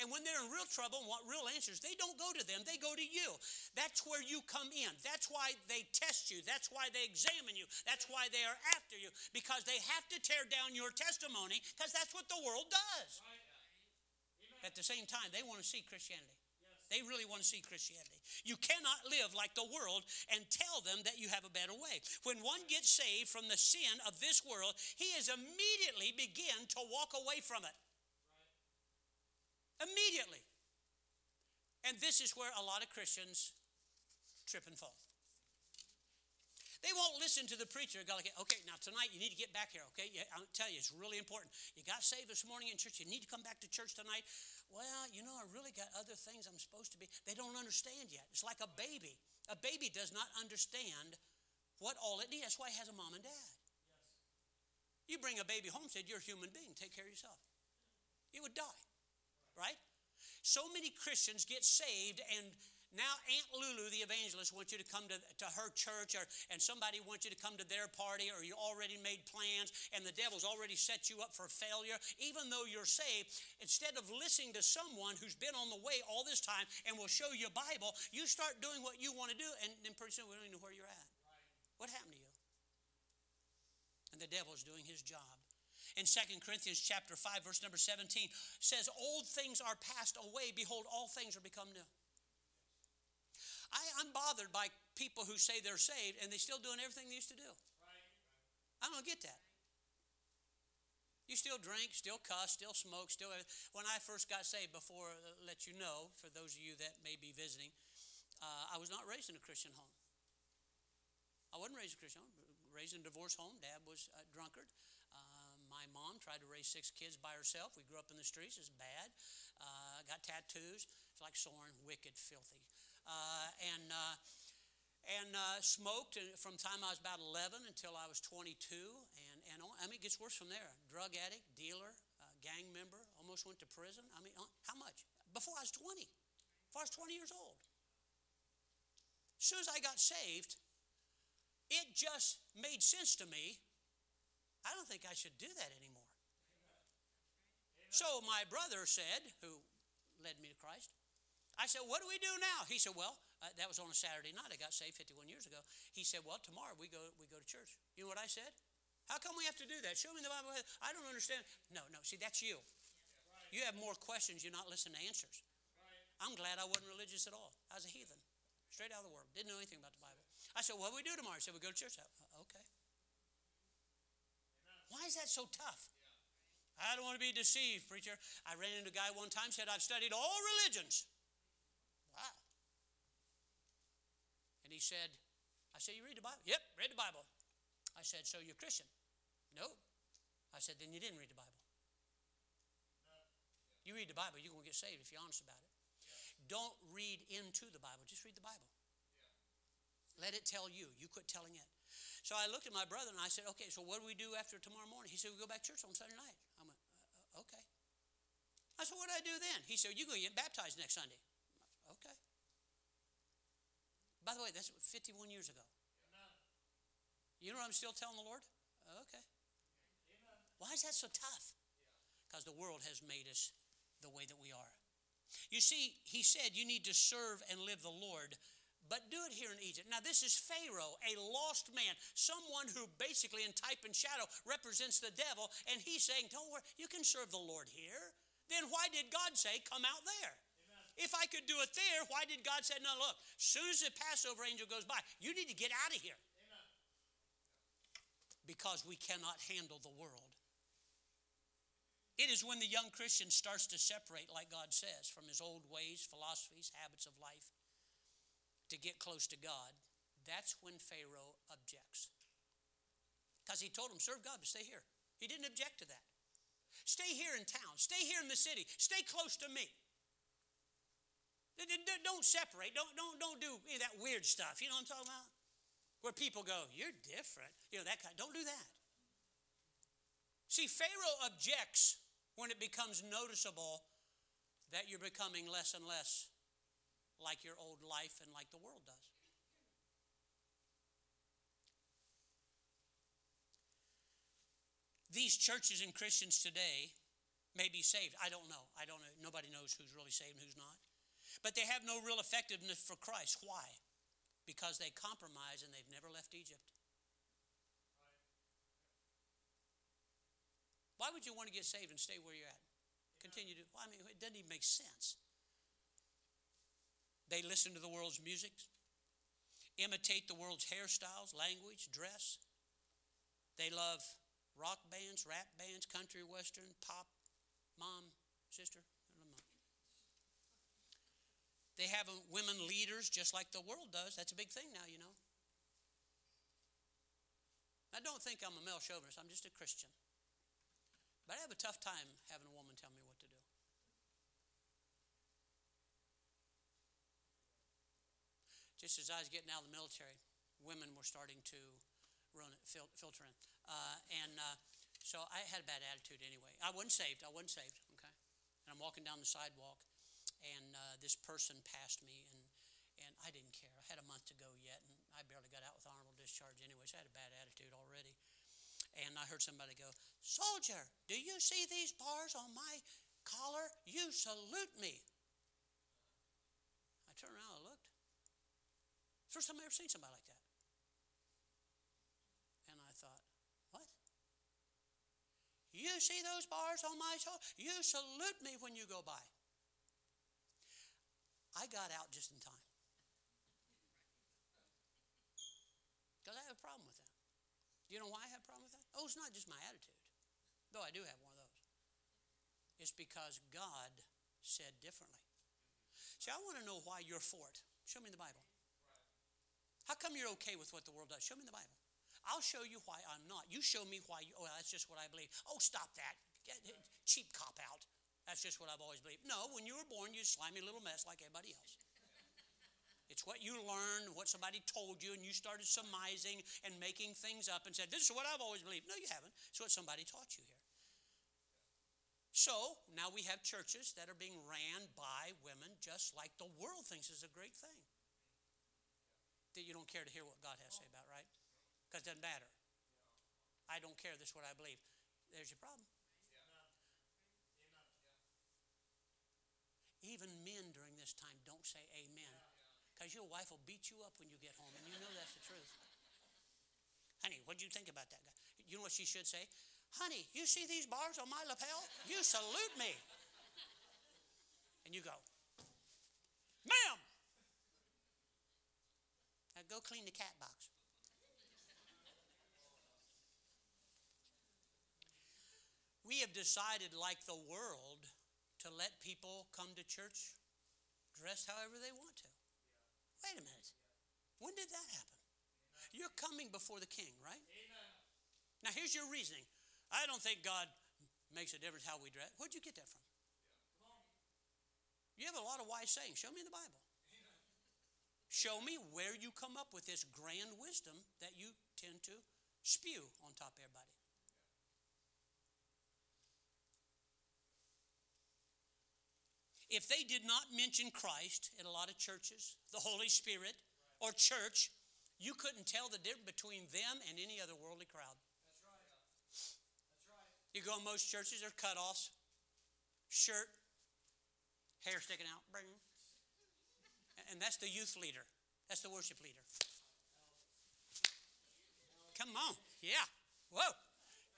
And when they're in real trouble and want real answers, they don't go to them, they go to you. That's where you come in. That's why they test you. That's why they examine you. That's why they are after you, because they have to tear down your testimony, because that's what the world does. At the same time, they want to see Christianity. They really want to see Christianity. You cannot live like the world and tell them that you have a better way. When one gets saved from the sin of this world, he is immediately begin to walk away from it. Immediately. And this is where a lot of Christians trip and fall. They won't listen to the preacher. Go like, okay, now tonight you need to get back here. Okay, I'll tell you, it's really important. You got saved this morning in church. You need to come back to church tonight. Well, you know, I really got other things I'm supposed to be. They don't understand yet. It's like a baby. A baby does not understand what all it needs. That's why it has a mom and dad. You bring a baby home, said you're a human being. Take care of yourself. You would die, right? So many Christians get saved and now, Aunt Lulu, the evangelist, wants you to come to, to her church, or, and somebody wants you to come to their party, or you already made plans, and the devil's already set you up for failure. Even though you're saved, instead of listening to someone who's been on the way all this time and will show you a Bible, you start doing what you want to do, and then pretty soon we don't even know where you're at. Right. What happened to you? And the devil's doing his job in 2 Corinthians chapter 5 verse number 17 says old things are passed away behold all things are become new I, am bothered by people who say they're saved and they're still doing everything they used to do. I don't get that. You still drink, still cuss, still smoke, still. When I first got saved, before uh, let you know, for those of you that may be visiting, uh, I was not raised in a Christian home. I wasn't raised in a Christian home. Raised in a divorce home. Dad was a drunkard. Uh, my mom tried to raise six kids by herself. We grew up in the streets. It's bad. Uh, got tattoos. It's like Soren, wicked, filthy. Uh, and uh, and uh, smoked from time I was about 11 until I was 22. And, and I mean, it gets worse from there. Drug addict, dealer, uh, gang member, almost went to prison. I mean, how much? Before I was 20. Before I was 20 years old. As soon as I got saved, it just made sense to me. I don't think I should do that anymore. Amen. So my brother said, who led me to Christ, I said, What do we do now? He said, Well, uh, that was on a Saturday night. I got saved 51 years ago. He said, Well, tomorrow we go, we go to church. You know what I said? How come we have to do that? Show me the Bible. I don't understand. No, no. See, that's you. You have more questions. You're not listening to answers. I'm glad I wasn't religious at all. I was a heathen, straight out of the world. Didn't know anything about the Bible. I said, What do we do tomorrow? He said, We go to church. Okay. Why is that so tough? I don't want to be deceived, preacher. I ran into a guy one time said, I've studied all religions. Wow. And he said, I said, You read the Bible? Yep, read the Bible. I said, So you're Christian? No. I said, Then you didn't read the Bible. You read the Bible, you're going to get saved if you're honest about it. Don't read into the Bible, just read the Bible. Let it tell you. You quit telling it. So I looked at my brother and I said, Okay, so what do we do after tomorrow morning? He said, We go back to church on Sunday night. I went, uh, uh Okay. I said, What do I do then? He said, You're going to get baptized next Sunday. Okay. By the way, that's 51 years ago. You know what I'm still telling the Lord? Okay. Why is that so tough? Because the world has made us the way that we are. You see, he said you need to serve and live the Lord, but do it here in Egypt. Now, this is Pharaoh, a lost man, someone who basically, in type and shadow, represents the devil, and he's saying, Don't worry, you can serve the Lord here. Then why did God say, Come out there? If I could do it there, why did God say, no, look, as soon as the Passover angel goes by, you need to get out of here? Amen. Because we cannot handle the world. It is when the young Christian starts to separate, like God says, from his old ways, philosophies, habits of life to get close to God. That's when Pharaoh objects. Because he told him, serve God, but stay here. He didn't object to that. Stay here in town. Stay here in the city. Stay close to me. Don't separate. Don't, don't, don't do that weird stuff. You know what I'm talking about? Where people go, you're different. You know, that kind. Don't do that. See, Pharaoh objects when it becomes noticeable that you're becoming less and less like your old life and like the world does. These churches and Christians today may be saved. I don't know. I don't know. Nobody knows who's really saved and who's not. But they have no real effectiveness for Christ. Why? Because they compromise and they've never left Egypt. Why would you want to get saved and stay where you're at? Continue to, well, I mean, it doesn't even make sense. They listen to the world's music, imitate the world's hairstyles, language, dress. They love rock bands, rap bands, country, western, pop, mom, sister. They have women leaders just like the world does. That's a big thing now, you know. I don't think I'm a male chauvinist, I'm just a Christian. But I have a tough time having a woman tell me what to do. Just as I was getting out of the military, women were starting to run it, fil- filter in. Uh, and uh, so I had a bad attitude anyway. I wasn't saved. I wasn't saved, okay? And I'm walking down the sidewalk, and uh, this person passed me, and, and I didn't care. I had a month to go yet, and I barely got out with honorable discharge anyway, so I had a bad attitude already. And I heard somebody go, Soldier, do you see these bars on my collar? You salute me. I turned around. First time I ever seen somebody like that. And I thought, what? You see those bars on my shoulder? You salute me when you go by. I got out just in time. Because I have a problem with that. Do you know why I have a problem with that? Oh, it's not just my attitude, though I do have one of those. It's because God said differently. See, I want to know why you're for it. Show me the Bible. How come you're okay with what the world does? Show me the Bible. I'll show you why I'm not. You show me why you, oh, that's just what I believe. Oh, stop that. Cheap cop out. That's just what I've always believed. No, when you were born, you slimy little mess like everybody else. It's what you learned, what somebody told you, and you started surmising and making things up and said, This is what I've always believed. No, you haven't. It's what somebody taught you here. So now we have churches that are being ran by women just like the world thinks is a great thing that you don't care to hear what God has to say about, right? Because it doesn't matter. I don't care. This is what I believe. There's your problem. Even men during this time don't say amen. Because your wife will beat you up when you get home, and you know that's the truth. Honey, what do you think about that guy? You know what she should say? Honey, you see these bars on my lapel? You salute me. And you go, Ma'am, now go clean the cat box. We have decided, like the world, to let people come to church dressed however they want to. Wait a minute. When did that happen? You're coming before the king, right? Now, here's your reasoning. I don't think God makes a difference how we dress. Where'd you get that from? You have a lot of wise sayings. Show me in the Bible. Show me where you come up with this grand wisdom that you tend to spew on top of everybody. If they did not mention Christ in a lot of churches, the Holy Spirit, or church, you couldn't tell the difference between them and any other worldly crowd. That's right. That's right. You go in most churches, they're cutoffs, shirt, hair sticking out, bring. And that's the youth leader. That's the worship leader. Come on. Yeah. Whoa.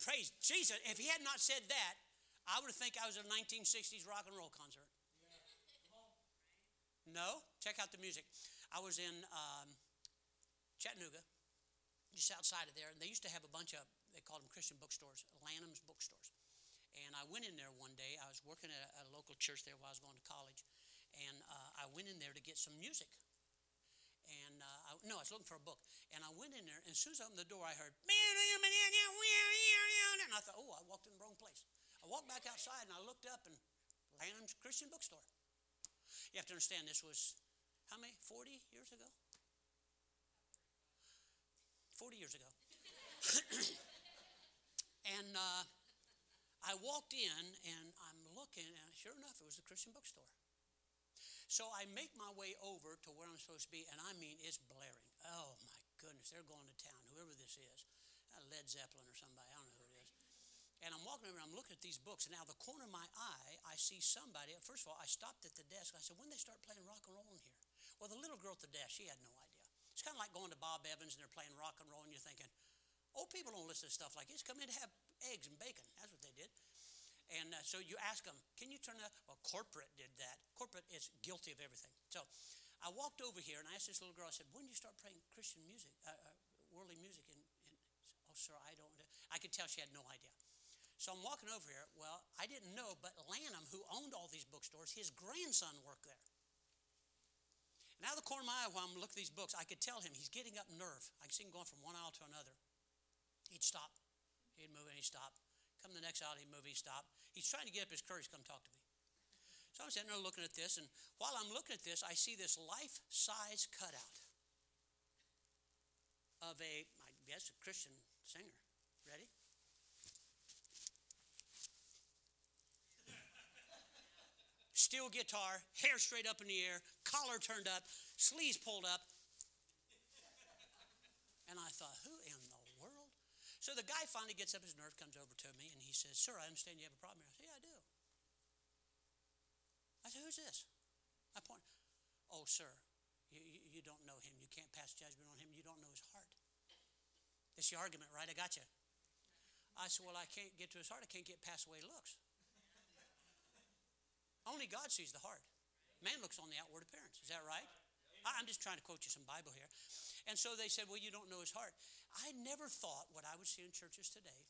Praise Jesus. If he had not said that, I would think I was at a 1960s rock and roll concert. No? Check out the music. I was in um, Chattanooga, just outside of there, and they used to have a bunch of, they called them Christian bookstores, Lanham's bookstores. And I went in there one day. I was working at a, a local church there while I was going to college and uh, I went in there to get some music. And uh, I, no, I was looking for a book. And I went in there, and as soon as I opened the door, I heard, and I thought, oh, I walked in the wrong place. I walked back outside, and I looked up, and Lanham's Christian Bookstore. You have to understand, this was how many? 40 years ago? 40 years ago. and uh, I walked in, and I'm looking, and sure enough, it was the Christian Bookstore. So I make my way over to where I'm supposed to be, and I mean, it's blaring. Oh my goodness, they're going to town, whoever this is. Led Zeppelin or somebody, I don't know who it is. And I'm walking over, and I'm looking at these books, and now the corner of my eye, I see somebody. First of all, I stopped at the desk. I said, when they start playing rock and roll in here? Well, the little girl at the desk, she had no idea. It's kind of like going to Bob Evans, and they're playing rock and roll, and you're thinking, old people don't listen to stuff like this. Come in to have eggs and bacon. That's what they did. And uh, so you ask them, can you turn that? Well, corporate did that. Corporate is guilty of everything. So I walked over here and I asked this little girl, I said, when did you start playing Christian music, uh, uh, worldly music? And, and, oh, sir, I don't. I could tell she had no idea. So I'm walking over here. Well, I didn't know, but Lanham, who owned all these bookstores, his grandson worked there. And out of the corner of my eye, while I'm looking at these books, I could tell him he's getting up nerve. I can see him going from one aisle to another. He'd stop. He'd move and he'd stop. Come the next out, he'd he'd stop. He's trying to get up his courage come talk to me. So I'm sitting there looking at this, and while I'm looking at this, I see this life size cutout of a, I guess, a Christian singer. Ready? Steel guitar, hair straight up in the air, collar turned up, sleeves pulled up. And I thought, who? So the guy finally gets up his nerve, comes over to me, and he says, Sir, I understand you have a problem here. I said, Yeah, I do. I said, Who's this? I point, Oh, sir, you, you, don't know him. You can't pass judgment on him. You don't know his heart. It's the argument, right? I got you. I said, Well, I can't get to his heart. I can't get past the way he looks. Only God sees the heart. Man looks on the outward appearance. Is that right? I'm just trying to quote you some Bible here. And so they said, Well, you don't know his heart. I never thought what I would see in churches today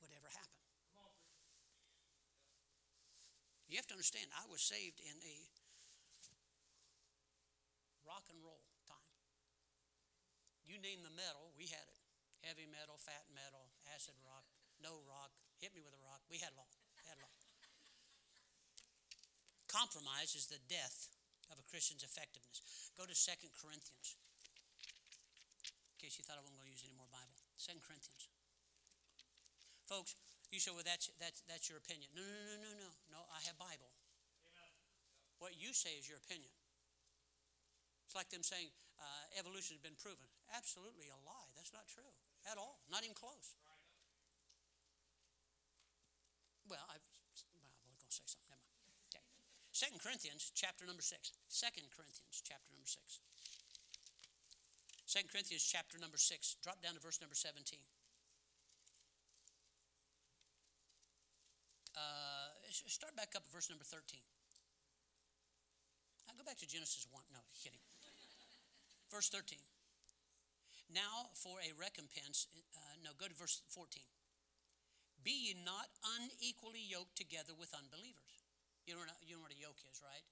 would ever happen. You have to understand, I was saved in a rock and roll time. You name the metal, we had it. Heavy metal, fat metal, acid rock, no rock, hit me with a rock. We had it all. Had it all. Compromise is the death of a Christian's effectiveness. Go to 2 Corinthians. In case you thought I wasn't going to use any more Bible. 2 Corinthians. Folks, you say, well, that's, that's, that's your opinion. No, no, no, no, no. No, I have Bible. Amen. What you say is your opinion. It's like them saying uh, evolution has been proven. Absolutely a lie. That's not true at all. Not even close. Well, I, 2 Corinthians chapter number 6. 2 Corinthians chapter number 6. 2 Corinthians chapter number 6. Drop down to verse number 17. Uh, start back up at verse number 13. Now go back to Genesis 1. No, kidding. verse 13. Now for a recompense. Uh, no, go to verse 14. Be ye not unequally yoked together with unbelievers. You know, what, you know what a yoke is, right?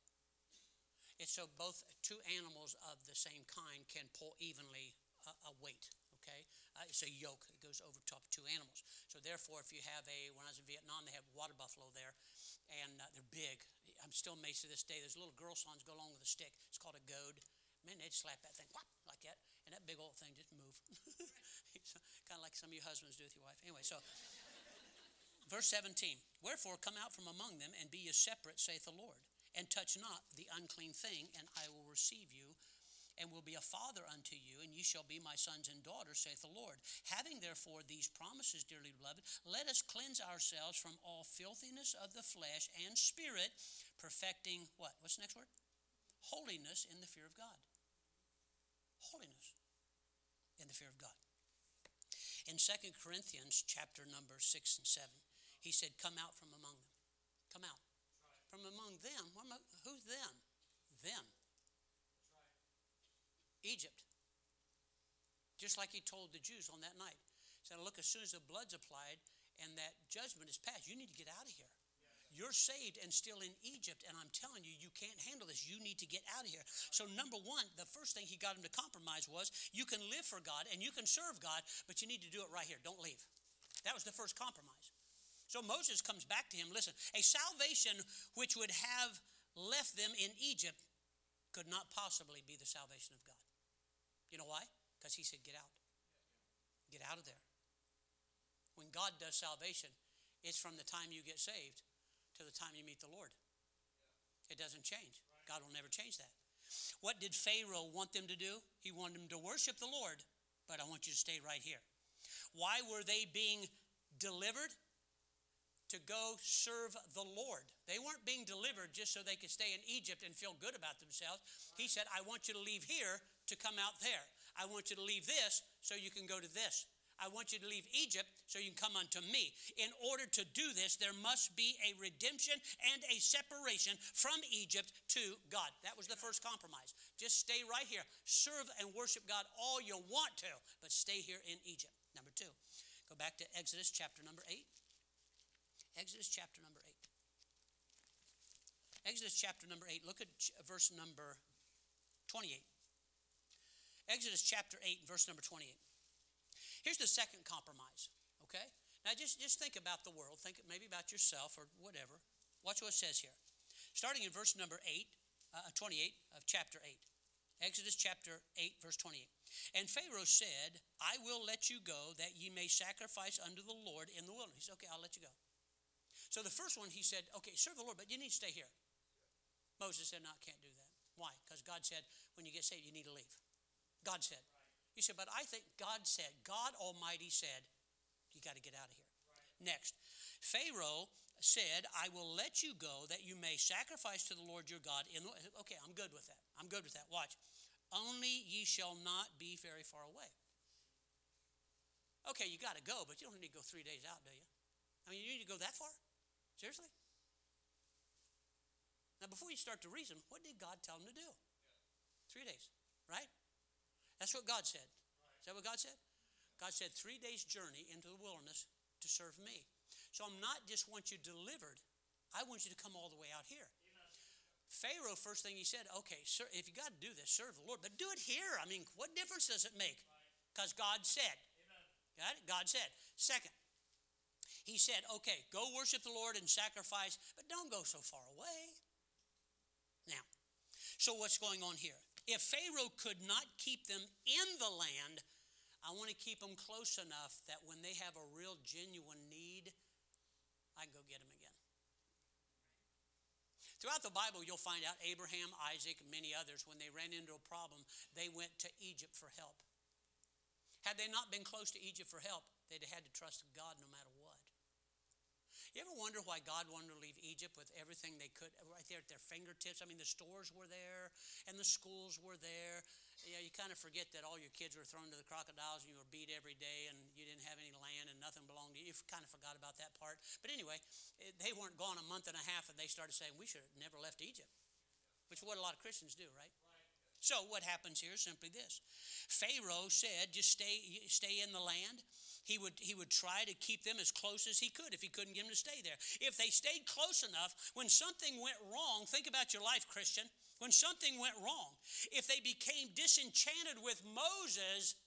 It's so both two animals of the same kind can pull evenly a, a weight, okay? Uh, it's a yoke. It goes over top two animals. So therefore, if you have a, when I was in Vietnam, they have water buffalo there, and uh, they're big. I'm still amazed to this day. There's little girl sons go along with a stick. It's called a goad. Man, they'd slap that thing whop, like that, and that big old thing just move. kind of like some of you husbands do with your wife. Anyway, so verse 17 Wherefore come out from among them and be ye separate, saith the Lord, and touch not the unclean thing, and I will receive you and will be a father unto you, and ye shall be my sons and daughters, saith the Lord. Having therefore these promises, dearly beloved, let us cleanse ourselves from all filthiness of the flesh and spirit, perfecting what? What's the next word? Holiness in the fear of God. Holiness in the fear of God. In Second Corinthians chapter number 6 and 7, he said, Come out from among them. Come out. From among them. Who's them? Them. Egypt. Just like he told the Jews on that night. He said, Look, as soon as the blood's applied and that judgment is passed, you need to get out of here. You're saved and still in Egypt, and I'm telling you, you can't handle this. You need to get out of here. So, number one, the first thing he got him to compromise was you can live for God and you can serve God, but you need to do it right here. Don't leave. That was the first compromise. So, Moses comes back to him listen, a salvation which would have left them in Egypt could not possibly be the salvation of God. You know why? Because he said, Get out. Get out of there. When God does salvation, it's from the time you get saved to the time you meet the Lord. It doesn't change. God will never change that. What did Pharaoh want them to do? He wanted them to worship the Lord, but I want you to stay right here. Why were they being delivered? To go serve the Lord. They weren't being delivered just so they could stay in Egypt and feel good about themselves. He said, I want you to leave here to come out there. I want you to leave this so you can go to this. I want you to leave Egypt so you can come unto me. In order to do this, there must be a redemption and a separation from Egypt to God. That was the first compromise. Just stay right here. Serve and worship God all you want to, but stay here in Egypt. Number two, go back to Exodus chapter number eight. Exodus chapter number eight. Exodus chapter number eight. Look at verse number 28. Exodus chapter 8, verse number 28. Here's the second compromise, okay? Now just, just think about the world. Think maybe about yourself or whatever. Watch what it says here. Starting in verse number 8, uh, 28 of chapter 8. Exodus chapter 8, verse 28. And Pharaoh said, I will let you go that ye may sacrifice unto the Lord in the wilderness. He said, Okay, I'll let you go. So the first one, he said, Okay, serve the Lord, but you need to stay here. Moses said, No, I can't do that. Why? Because God said, When you get saved, you need to leave. God said. He said, But I think God said, God Almighty said, You got to get out of here. Right. Next, Pharaoh said, I will let you go that you may sacrifice to the Lord your God. In okay, I'm good with that. I'm good with that. Watch. Only ye shall not be very far away. Okay, you got to go, but you don't need to go three days out, do you? I mean, you need to go that far? Seriously? Now, before you start to reason, what did God tell him to do? Three days, right? That's what God said. Is that what God said? God said, three days' journey into the wilderness to serve me. So I'm not just want you delivered, I want you to come all the way out here. Pharaoh, first thing he said, okay, sir, if you got to do this, serve the Lord, but do it here. I mean, what difference does it make? Because God said. Got it? God said. Second, he said, okay, go worship the Lord and sacrifice, but don't go so far away. Now, so what's going on here? If Pharaoh could not keep them in the land, I want to keep them close enough that when they have a real genuine need, I can go get them again. Throughout the Bible, you'll find out Abraham, Isaac, and many others, when they ran into a problem, they went to Egypt for help. Had they not been close to Egypt for help, they'd have had to trust God no matter what. You ever wonder why God wanted to leave Egypt with everything they could right there at their fingertips? I mean, the stores were there and the schools were there know, you kind of forget that all your kids were thrown to the crocodiles and you were beat every day and you didn't have any land and nothing belonged to you. You kind of forgot about that part. But anyway, they weren't gone a month and a half and they started saying, we should have never left Egypt, which is what a lot of Christians do, right? So what happens here is simply this. Pharaoh said, just stay, stay in the land. He would, he would try to keep them as close as he could if he couldn't get them to stay there. If they stayed close enough, when something went wrong, think about your life, Christian when something went wrong, if they became disenchanted with Moses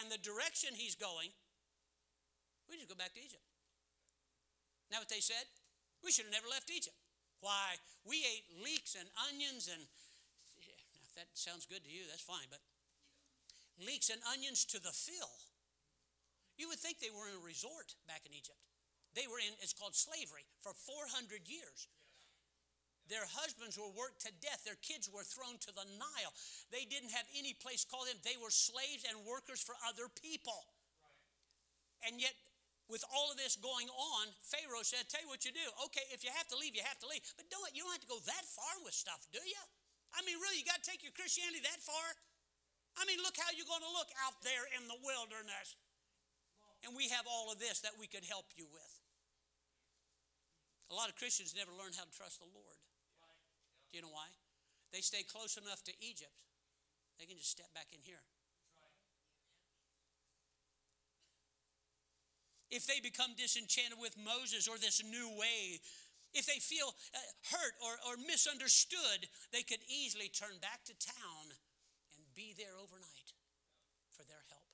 and the direction he's going, we just go back to Egypt. Now what they said? We should have never left Egypt. Why? We ate leeks and onions and that sounds good to you, that's fine, but leeks and onions to the fill. You would think they were in a resort back in Egypt. They were in, it's called slavery for 400 years. Their husbands were worked to death. Their kids were thrown to the Nile. They didn't have any place called them. They were slaves and workers for other people. And yet, with all of this going on, Pharaoh said, Tell you what you do. Okay, if you have to leave, you have to leave. But don't, you don't have to go that far with stuff, do you? I mean, really, you got to take your Christianity that far? I mean, look how you're going to look out there in the wilderness. And we have all of this that we could help you with. A lot of Christians never learn how to trust the Lord. Do you know why? They stay close enough to Egypt, they can just step back in here. If they become disenchanted with Moses or this new way, if they feel uh, hurt or, or misunderstood, they could easily turn back to town and be there overnight for their help.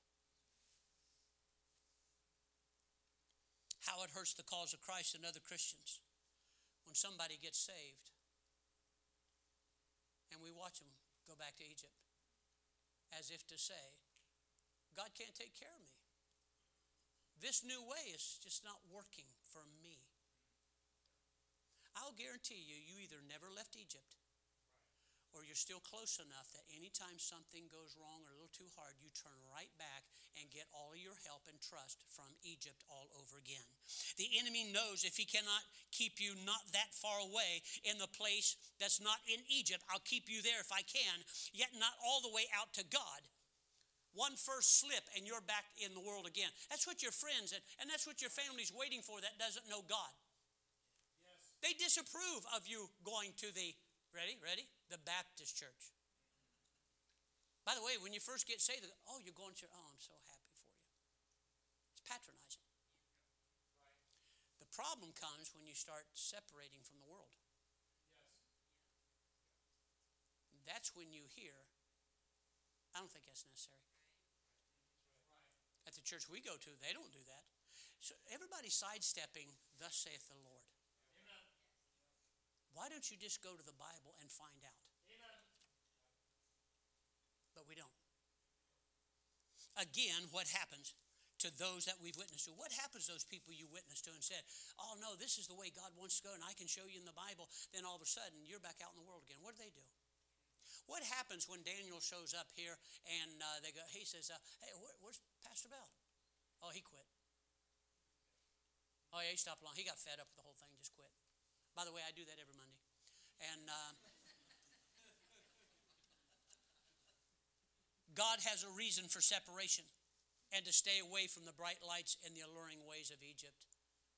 How it hurts the cause of Christ and other Christians when somebody gets saved and we watch them go back to Egypt as if to say, God can't take care of me. This new way is just not working for me. I'll guarantee you, you either never left Egypt or you're still close enough that anytime something goes wrong or a little too hard, you turn right back and get all of your help and trust from Egypt all over again. The enemy knows if he cannot keep you not that far away in the place that's not in Egypt, I'll keep you there if I can, yet not all the way out to God. One first slip and you're back in the world again. That's what your friends and, and that's what your family's waiting for that doesn't know God. Yes. They disapprove of you going to the Ready? Ready? The Baptist church. By the way, when you first get saved, oh, you're going to, oh, I'm so happy for you. It's patronizing. The problem comes when you start separating from the world. That's when you hear, I don't think that's necessary. At the church we go to, they don't do that. So everybody's sidestepping, thus saith the Lord. Why don't you just go to the Bible and find out? Amen. But we don't. Again, what happens to those that we've witnessed to? What happens to those people you witnessed to and said, Oh, no, this is the way God wants to go, and I can show you in the Bible? Then all of a sudden, you're back out in the world again. What do they do? What happens when Daniel shows up here and uh, they go, he says, uh, Hey, where, where's Pastor Bell? Oh, he quit. Oh, yeah, he stopped long. He got fed up with the whole thing, just quit. By the way, I do that every Monday. And uh, God has a reason for separation and to stay away from the bright lights and the alluring ways of Egypt.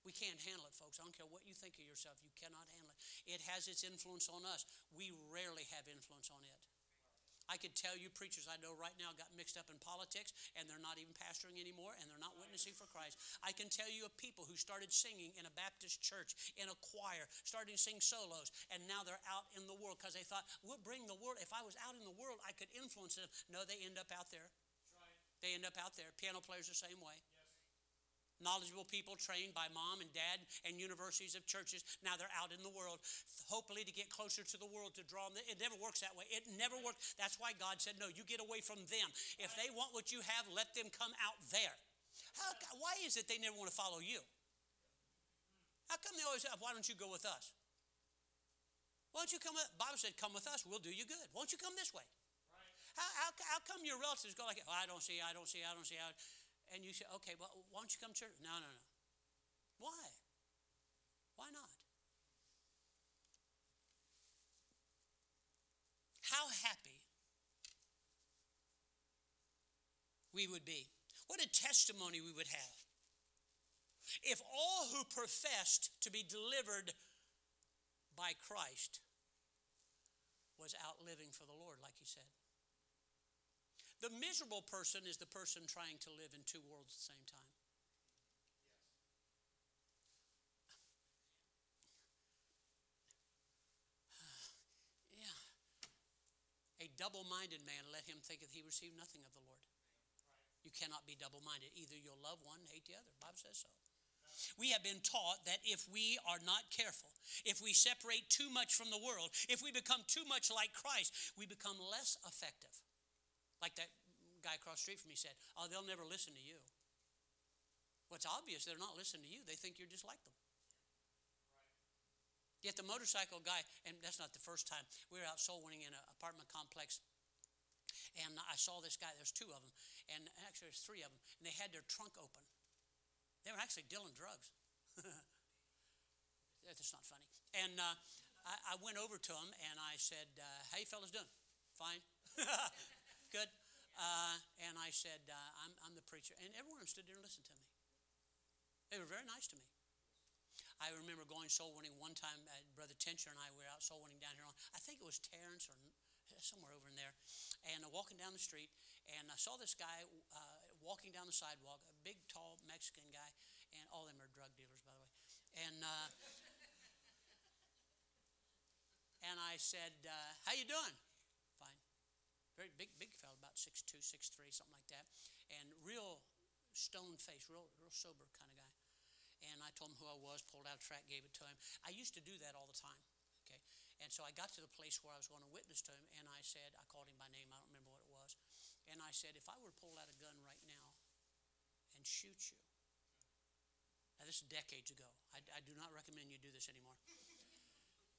We can't handle it, folks. I don't care what you think of yourself, you cannot handle it. It has its influence on us. We rarely have influence on it. I could tell you preachers I know right now got mixed up in politics and they're not even pastoring anymore and they're not witnessing for Christ. I can tell you of people who started singing in a Baptist church, in a choir, starting to sing solos, and now they're out in the world because they thought, we'll bring the world. If I was out in the world, I could influence them. No, they end up out there. They end up out there. Piano players the same way. Knowledgeable people trained by mom and dad and universities of churches. Now they're out in the world, hopefully to get closer to the world, to draw them. It never works that way. It never works. That's why God said, no, you get away from them. If they want what you have, let them come out there. How, why is it they never want to follow you? How come they always, why don't you go with us? Why don't you come, with, Bible said, come with us, we'll do you good. Why don't you come this way? How, how, how come your relatives go like, oh, I don't see, I don't see, I don't see, I and you say, okay, well, why don't you come to church? No, no, no. Why? Why not? How happy we would be. What a testimony we would have. If all who professed to be delivered by Christ was out living for the Lord, like he said. The miserable person is the person trying to live in two worlds at the same time. yeah. A double minded man, let him think that he received nothing of the Lord. You cannot be double minded. Either you'll love one, hate the other. The Bible says so. We have been taught that if we are not careful, if we separate too much from the world, if we become too much like Christ, we become less effective. Like that guy across the street from me said, Oh, they'll never listen to you. What's obvious, they're not listening to you. They think you're just like them. Yet the motorcycle guy, and that's not the first time, we were out soul winning in an apartment complex. And I saw this guy, there's two of them, and actually there's three of them, and they had their trunk open. They were actually dealing drugs. That's not funny. And uh, I, I, went over to them and I said, uh, How you fellas doing? Fine. Good. Uh, and I said, uh, I'm, I'm, the preacher. And everyone stood there and listened to me. They were very nice to me. I remember going soul winning one time. Uh, Brother Tencher and I were out soul winning down here on, I think it was Terrence or somewhere over in there. And walking down the street, and I saw this guy uh, walking down the sidewalk, a big, tall Mexican guy, and all of them are drug dealers, by the way. And uh, and I said, uh, "How you doing?" Very big, big fellow, about six two, six three, something like that, and real stone face, real, real sober kind of guy. And I told him who I was, pulled out a track, gave it to him. I used to do that all the time. Okay, and so I got to the place where I was going to witness to him, and I said, I called him by name. I don't remember what it was. And I said, if I were to pull out a gun right now and shoot you, now this is decades ago. I, I do not recommend you do this anymore.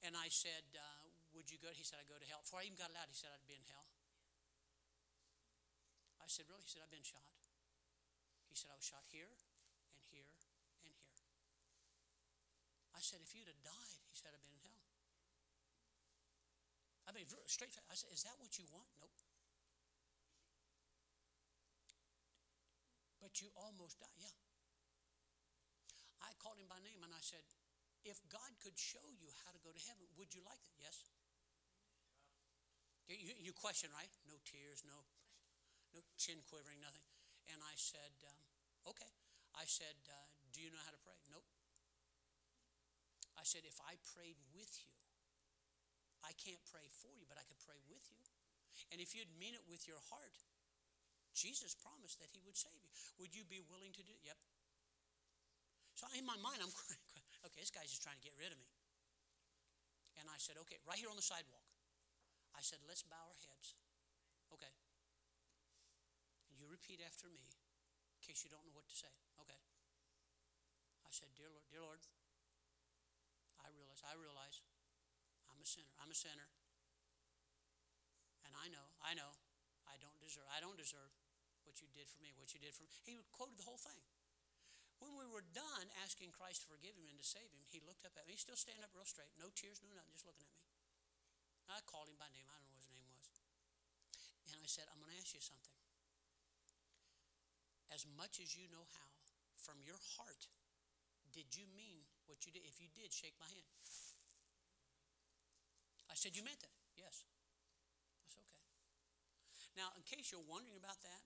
And I said, uh, would you go? He said, I'd go to hell. Before I even got out, he said, I'd be in hell. I said, really? He said, I've been shot. He said, I was shot here and here and here. I said, if you'd have died, he said, I'd been in hell. I mean, straight. I said, is that what you want? Nope. But you almost died. Yeah. I called him by name and I said, if God could show you how to go to heaven, would you like it? Yes. You, you, you question, right? No tears, no, no chin quivering, nothing. And I said, um, okay. I said, uh, do you know how to pray? Nope. I said, if I prayed with you, I can't pray for you, but I could pray with you. And if you'd mean it with your heart Jesus promised that he would save you. Would you be willing to do it? Yep. So in my mind, I'm okay, this guy's just trying to get rid of me. And I said, okay, right here on the sidewalk. I said, let's bow our heads. Okay. You repeat after me in case you don't know what to say. Okay. I said, Dear Lord, dear Lord, I realize, I realize I'm a sinner. I'm a sinner. And I know, I know, I don't deserve, I don't deserve what you did for me, what you did for me. He quoted the whole thing. When we were done asking Christ to forgive him and to save him, he looked up at me. He's still standing up real straight, no tears, no nothing, just looking at me. I called him by name. I don't know what his name was. And I said, I'm going to ask you something. As much as you know how, from your heart, did you mean what you did? If you did, shake my hand. I said, You meant it? Yes. That's okay. Now, in case you're wondering about that,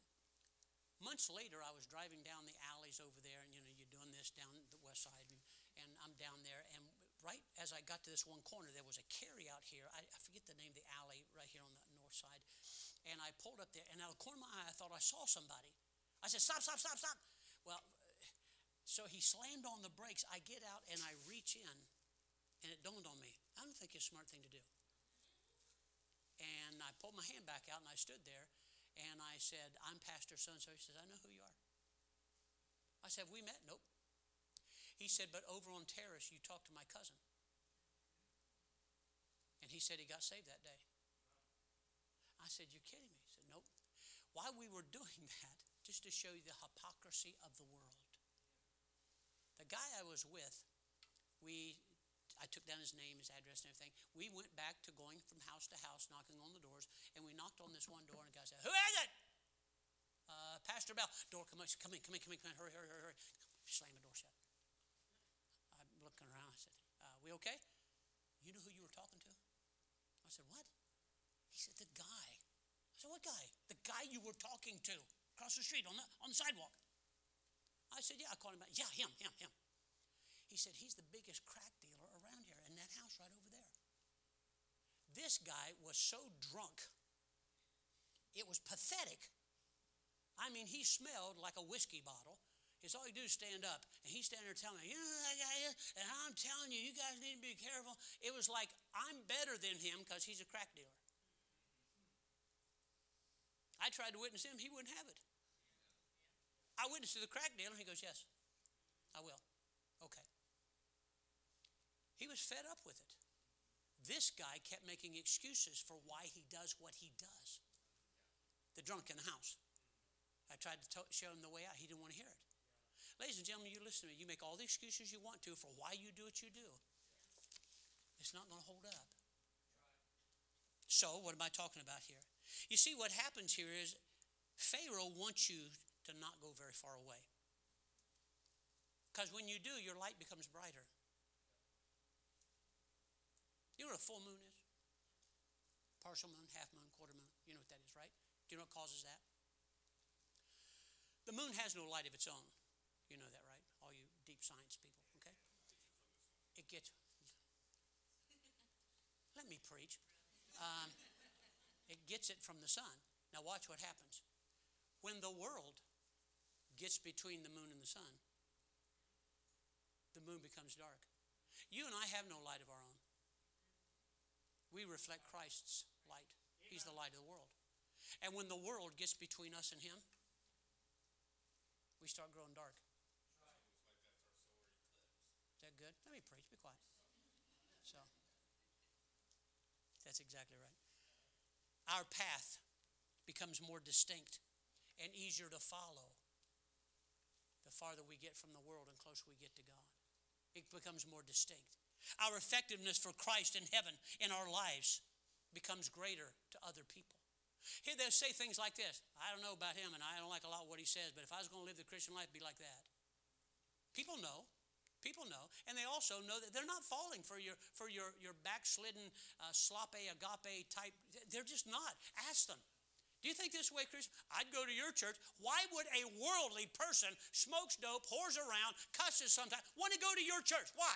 months later, I was driving down the alleys over there, and you know, you're doing this down the west side, and, and I'm down there, and right as I got to this one corner, there was a carry out here. I, I forget the name of the alley right here on the north side. And I pulled up there, and out of the corner of my eye, I thought I saw somebody. I said, Stop, stop, stop, stop. Well, so he slammed on the brakes. I get out and I reach in, and it dawned on me I don't think it's a smart thing to do. And I pulled my hand back out, and I stood there, and I said, I'm Pastor so and so. He says, I know who you are. I said, We met? Nope. He said, But over on Terrace, you talked to my cousin. And he said he got saved that day. I said, You're kidding me. He said, Nope. While we were doing that, just to show you the hypocrisy of the world, the guy I was with, we I took down his name, his address, and everything. We went back to going from house to house, knocking on the doors, and we knocked on this one door, and the guy said, Who is it? Uh, Pastor Bell. Door, come in, come in, come in, come in, hurry, hurry, hurry, hurry. Slam the door shut. I'm looking around. I said, uh, We okay? You know who you were talking to? I said, What? He said, The guy. I said, What guy? The guy you were talking to across the street on the, on the sidewalk. I said, Yeah, I called him back. Yeah, him, him, him. He said, He's the biggest crack dealer around here in that house right over there. This guy was so drunk, it was pathetic. I mean, he smelled like a whiskey bottle. It's all he do is stand up, and he's standing there telling me, you know that guy is, and I'm telling you, you guys need to be careful. It was like I'm better than him because he's a crack dealer. I tried to witness him, he wouldn't have it. I witnessed to the crack dealer, he goes, Yes, I will. Okay. He was fed up with it. This guy kept making excuses for why he does what he does. The drunk in the house. I tried to t- show him the way out. He didn't want to hear it. Ladies and gentlemen, you listen to me. You make all the excuses you want to for why you do what you do. It's not going to hold up. So, what am I talking about here? You see, what happens here is Pharaoh wants you to not go very far away. Because when you do, your light becomes brighter. You know what a full moon is? Partial moon, half moon, quarter moon. You know what that is, right? Do you know what causes that? The moon has no light of its own. You know that, right? All you deep science people, okay? It gets. Let me preach. Um, it gets it from the sun. Now, watch what happens. When the world gets between the moon and the sun, the moon becomes dark. You and I have no light of our own. We reflect Christ's light. He's the light of the world. And when the world gets between us and Him, we start growing dark. Is that good? Let me preach. Be quiet. So, that's exactly right. Our path becomes more distinct and easier to follow the farther we get from the world and closer we get to God. It becomes more distinct. Our effectiveness for Christ in heaven in our lives becomes greater to other people. Here they'll say things like this I don't know about him, and I don't like a lot what he says, but if I was going to live the Christian life, be like that. People know. People know, and they also know that they're not falling for your for your your backslidden uh, sloppe agape type. They're just not. Ask them. Do you think this way, Chris? I'd go to your church. Why would a worldly person smokes dope, whores around, cusses sometimes, want to go to your church? Why?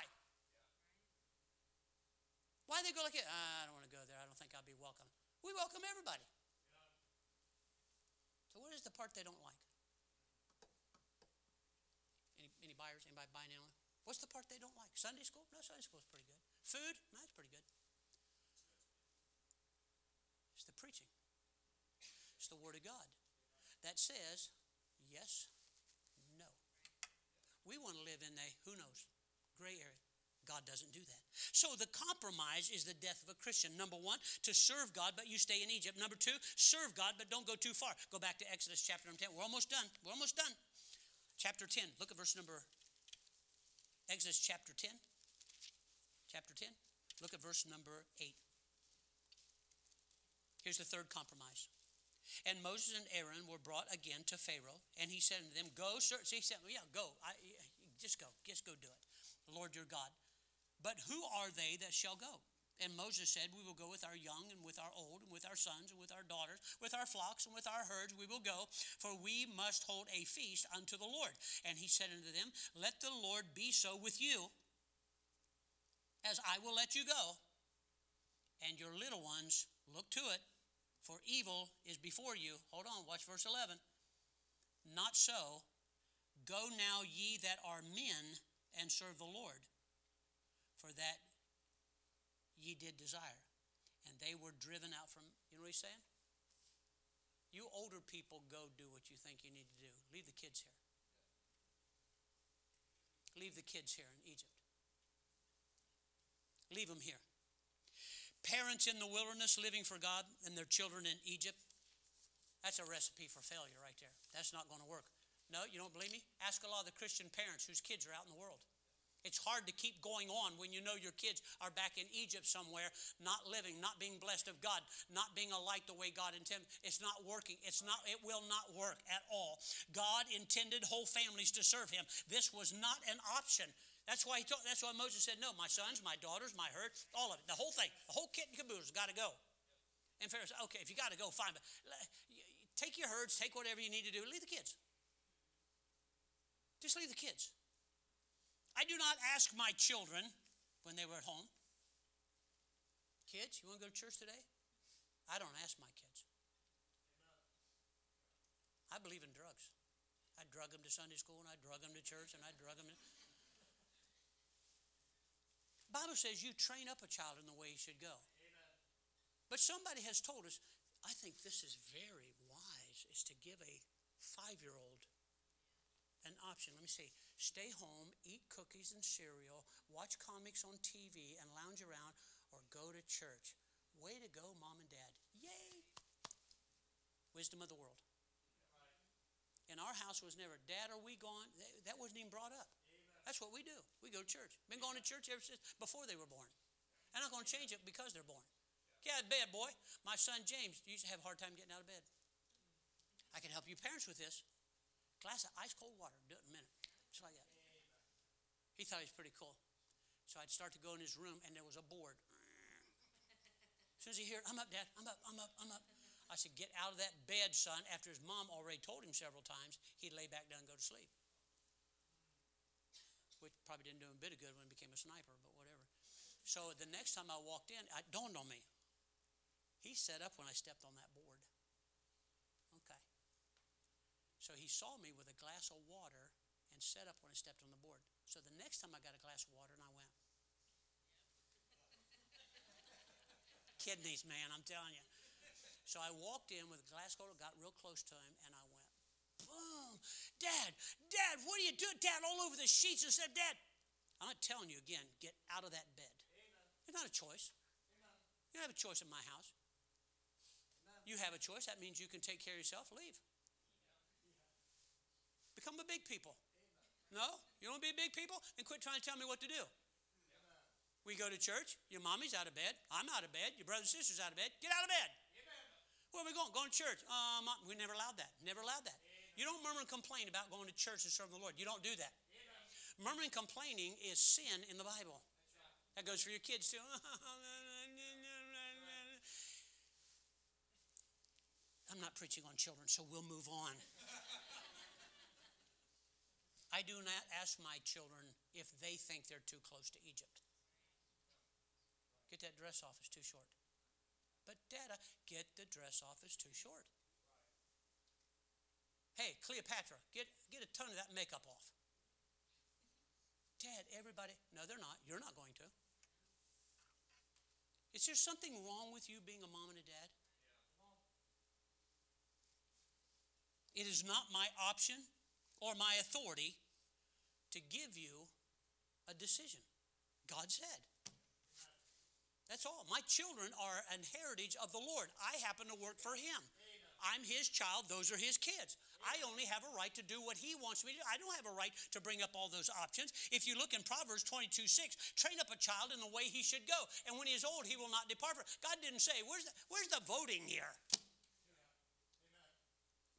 Why they go like it? I don't want to go there. I don't think I'll be welcome. We welcome everybody. So, what is the part they don't like? Any, any buyers? Anybody buying it? What's the part they don't like? Sunday school? No, Sunday school is pretty good. Food? No, it's pretty good. It's the preaching. It's the Word of God that says yes, no. We want to live in a who knows gray area. God doesn't do that. So the compromise is the death of a Christian. Number one, to serve God, but you stay in Egypt. Number two, serve God, but don't go too far. Go back to Exodus chapter number 10. We're almost done. We're almost done. Chapter 10. Look at verse number, Exodus chapter 10. Chapter 10. Look at verse number 8. Here's the third compromise. And Moses and Aaron were brought again to Pharaoh, and he said unto them, Go, sir. So he said, Yeah, go. I, just go. Just go do it. Lord your God. But who are they that shall go? And Moses said, We will go with our young and with our old and with our sons and with our daughters, with our flocks and with our herds, we will go, for we must hold a feast unto the Lord. And he said unto them, Let the Lord be so with you, as I will let you go. And your little ones, look to it, for evil is before you. Hold on, watch verse 11. Not so. Go now, ye that are men, and serve the Lord, for that ye did desire. And they were driven out from, you know what he's saying? You older people go do what you think you need to do. Leave the kids here. Leave the kids here in Egypt. Leave them here. Parents in the wilderness living for God and their children in Egypt, that's a recipe for failure right there. That's not going to work. No, you don't believe me? Ask a lot of the Christian parents whose kids are out in the world. It's hard to keep going on when you know your kids are back in Egypt somewhere, not living, not being blessed of God, not being a light the way God intended. It's not working. It's not, it will not work at all. God intended whole families to serve him. This was not an option. That's why he told, that's why Moses said, No, my sons, my daughters, my herd, all of it. The whole thing, the whole kit and caboodle has got to go. And Pharaoh said, Okay, if you got to go, fine. But take your herds, take whatever you need to do, leave the kids. Just leave the kids. I do not ask my children when they were at home, kids, you want to go to church today? I don't ask my kids. I believe in drugs. I drug them to Sunday school and I drug them to church and I drug them. To... Bible says you train up a child in the way he should go. But somebody has told us, I think this is very wise, is to give a five-year-old an option. Let me see. Stay home, eat cookies and cereal, watch comics on TV, and lounge around, or go to church. Way to go, mom and dad. Yay! Wisdom of the world. In our house was never, Dad, are we gone? That wasn't even brought up. That's what we do. We go to church. Been going to church ever since before they were born. I'm not going to change it because they're born. Get out of bed, boy. My son James used to have a hard time getting out of bed. I can help you parents with this. Glass of ice cold water. Do it in a minute. Just like that. He thought he was pretty cool. So I'd start to go in his room and there was a board. As soon as he heard, I'm up, Dad. I'm up, I'm up, I'm up. I said, Get out of that bed, son. After his mom already told him several times, he'd lay back down and go to sleep which probably didn't do him a bit of good when he became a sniper, but whatever. So the next time I walked in, it dawned on me. He set up when I stepped on that board. Okay. So he saw me with a glass of water and set up when I stepped on the board. So the next time I got a glass of water and I went, kidneys, man, I'm telling you. So I walked in with a glass of water, got real close to him, and I Dad, Dad, what are you doing? Dad, all over the sheets. And said, Dad, I'm not telling you again, get out of that bed. Amen. It's not a choice. Amen. You don't have a choice in my house. Amen. You have a choice. That means you can take care of yourself. Leave. Become a big people. No? You don't want to be big people? and quit trying to tell me what to do. We go to church. Your mommy's out of bed. I'm out of bed. Your brother and sister's out of bed. Get out of bed. Where are we going? Going to church. Um, we never allowed that. Never allowed that. You don't murmur and complain about going to church and serving the Lord. You don't do that. Amen. Murmuring and complaining is sin in the Bible. Right. That goes for your kids too. I'm not preaching on children, so we'll move on. I do not ask my children if they think they're too close to Egypt. Get that dress off, it's too short. But, Dad, get the dress off, it's too short. Hey, Cleopatra, get, get a ton of that makeup off. Dad, everybody, no, they're not. You're not going to. Is there something wrong with you being a mom and a dad? It is not my option or my authority to give you a decision. God said. That's all. My children are an heritage of the Lord. I happen to work for Him. I'm His child, those are His kids. I only have a right to do what He wants me to do. I don't have a right to bring up all those options. If you look in Proverbs 22 6, train up a child in the way he should go, and when he is old, he will not depart from it. God didn't say, Where's the, where's the voting here?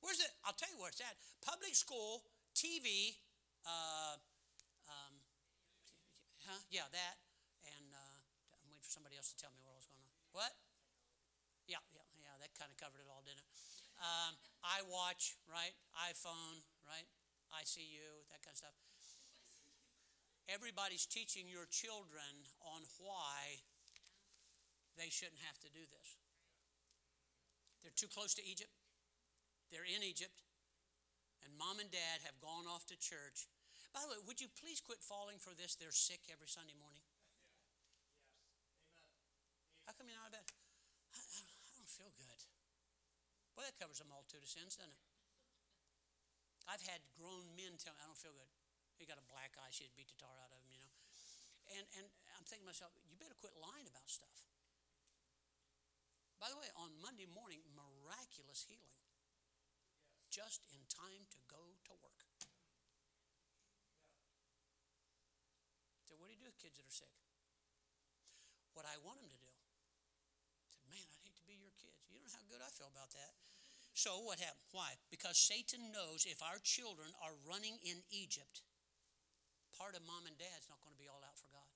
Where's it? I'll tell you where it's at. Public school, TV, uh, um, huh? Yeah, that. And uh, I'm waiting for somebody else to tell me what was going on. What? Yeah, yeah, yeah. That kind of covered it all, didn't it? IWatch, right? iPhone, right? ICU, that kind of stuff. Everybody's teaching your children on why they shouldn't have to do this. They're too close to Egypt. They're in Egypt, and mom and dad have gone off to church. By the way, would you please quit falling for this? They're sick every Sunday morning. How come you're not in bed? I, I, I don't feel good. Well, that covers a multitude of sins, doesn't it? I've had grown men tell me, I don't feel good. He got a black eye, she'd beat the tar out of him, you know. And, and I'm thinking to myself, you better quit lying about stuff. By the way, on Monday morning, miraculous healing just in time to go to work. So, what do you do with kids that are sick? What I want them to do. I said, man, I'd hate to be your kids. You know how good I feel about that. So, what happened? Why? Because Satan knows if our children are running in Egypt, part of mom and dad's not going to be all out for God.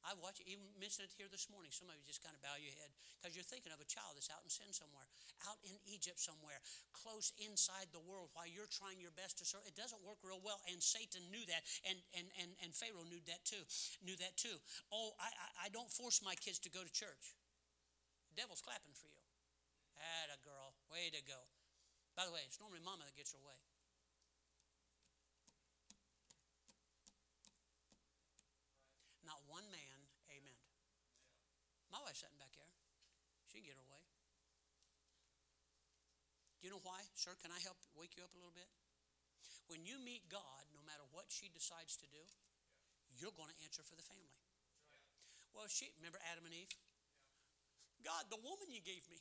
I watch you even mentioned it here this morning. Some of you just kind of bow your head because you're thinking of a child that's out in sin somewhere, out in Egypt somewhere, close inside the world while you're trying your best to serve. It doesn't work real well. And Satan knew that, and and and, and Pharaoh knew that too. Knew that too. Oh, I, I, I don't force my kids to go to church. The devil's clapping for you. Atta girl, way to go. By the way, it's normally mama that gets her way. Not one man, amen. My wife's sitting back there. She can get her way. Do you know why? Sir, can I help wake you up a little bit? When you meet God, no matter what she decides to do, you're going to answer for the family. Well, she, remember Adam and Eve? God, the woman you gave me.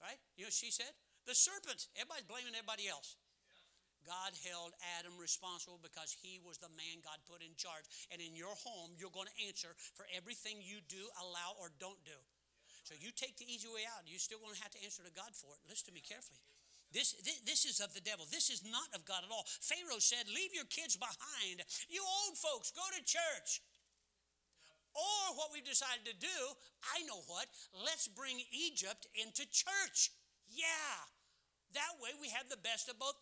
Right? You know she said? The serpent. Everybody's blaming everybody else. God held Adam responsible because he was the man God put in charge. And in your home, you're going to answer for everything you do, allow, or don't do. So you take the easy way out. You're still going to have to answer to God for it. Listen to me carefully. This, this, this is of the devil. This is not of God at all. Pharaoh said, Leave your kids behind. You old folks, go to church. Or what we've decided to do, I know what, let's bring Egypt into church. Yeah. That way we have the best of both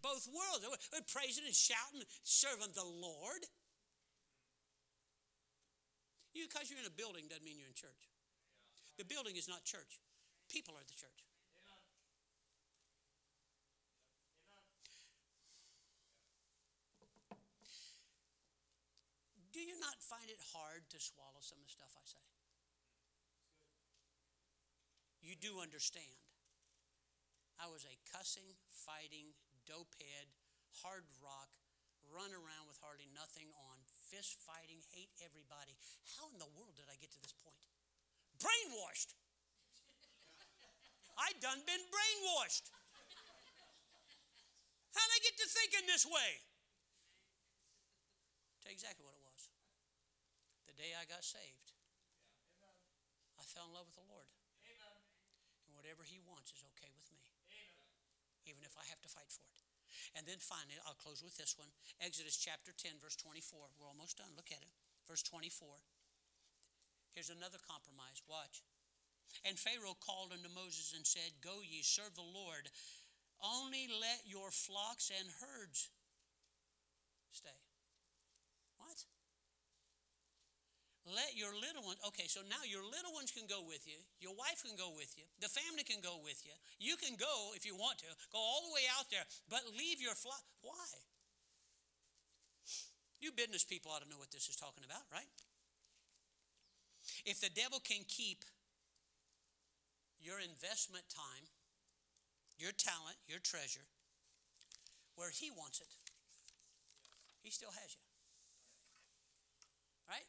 both worlds. We're praising and shouting, serving the Lord. You, because you're in a building doesn't mean you're in church. The building is not church. People are the church. Do you not find it hard to swallow some of the stuff I say? You do understand. I was a cussing, fighting, dopehead, hard rock, run around with hardly nothing on, fist fighting, hate everybody. How in the world did I get to this point? Brainwashed. I done been brainwashed. How'd I get to thinking this way? Tell you exactly what day I got saved, I fell in love with the Lord. And whatever He wants is okay with me even if I have to fight for it. And then finally, I'll close with this one Exodus chapter 10, verse 24. We're almost done. Look at it. Verse 24. Here's another compromise. Watch. And Pharaoh called unto Moses and said, Go ye, serve the Lord. Only let your flocks and herds stay. What? Let your little ones, okay, so now your little ones can go with you, your wife can go with you, the family can go with you. You can go if you want to, go all the way out there, but leave your flock. Why? You business people ought to know what this is talking about, right? If the devil can keep your investment time, your talent, your treasure, where he wants it, he still has you. Right?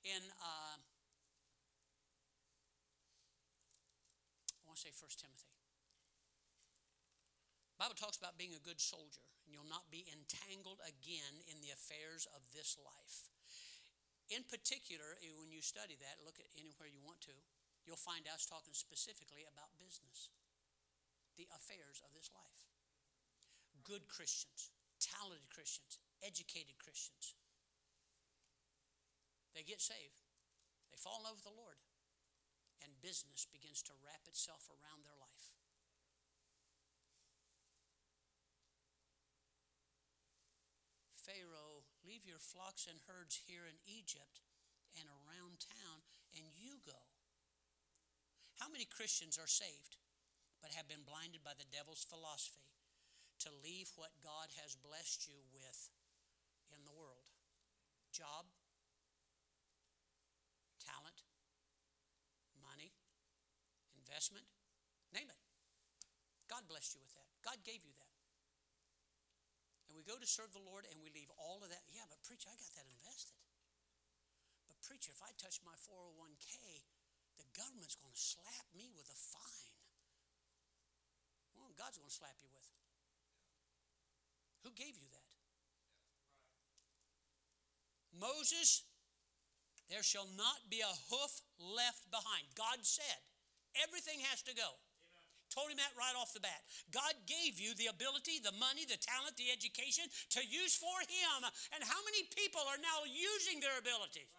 In, uh, I want to say First Timothy. Bible talks about being a good soldier, and you'll not be entangled again in the affairs of this life. In particular, when you study that, look at anywhere you want to, you'll find us talking specifically about business, the affairs of this life. Good Christians, talented Christians, educated Christians. They get saved, they fall in love with the Lord, and business begins to wrap itself around their life. Pharaoh, leave your flocks and herds here in Egypt and around town, and you go. How many Christians are saved but have been blinded by the devil's philosophy to leave what God has blessed you with in the world? Job, talent, money, investment, name it. God blessed you with that. God gave you that. And we go to serve the Lord and we leave all of that. Yeah, but preacher, I got that invested. But preacher, if I touch my 401k, the government's going to slap me with a fine. Well, God's going to slap you with. Who gave you that? Moses, there shall not be a hoof left behind. God said, everything has to go. Told him that right off the bat. God gave you the ability, the money, the talent, the education to use for Him. And how many people are now using their abilities?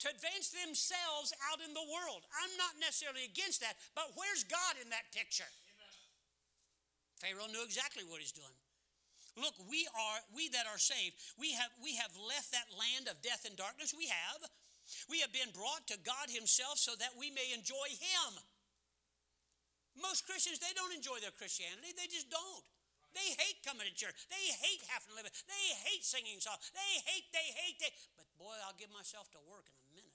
to advance themselves out in the world. I'm not necessarily against that, but where's God in that picture? Amen. Pharaoh knew exactly what he's doing. Look, we are we that are saved, we have we have left that land of death and darkness. We have. We have been brought to God himself so that we may enjoy him. Most Christians, they don't enjoy their Christianity. They just don't. They hate coming to church. They hate having to live. They hate singing songs. They hate, they hate, they. But boy, I'll give myself to work in a minute.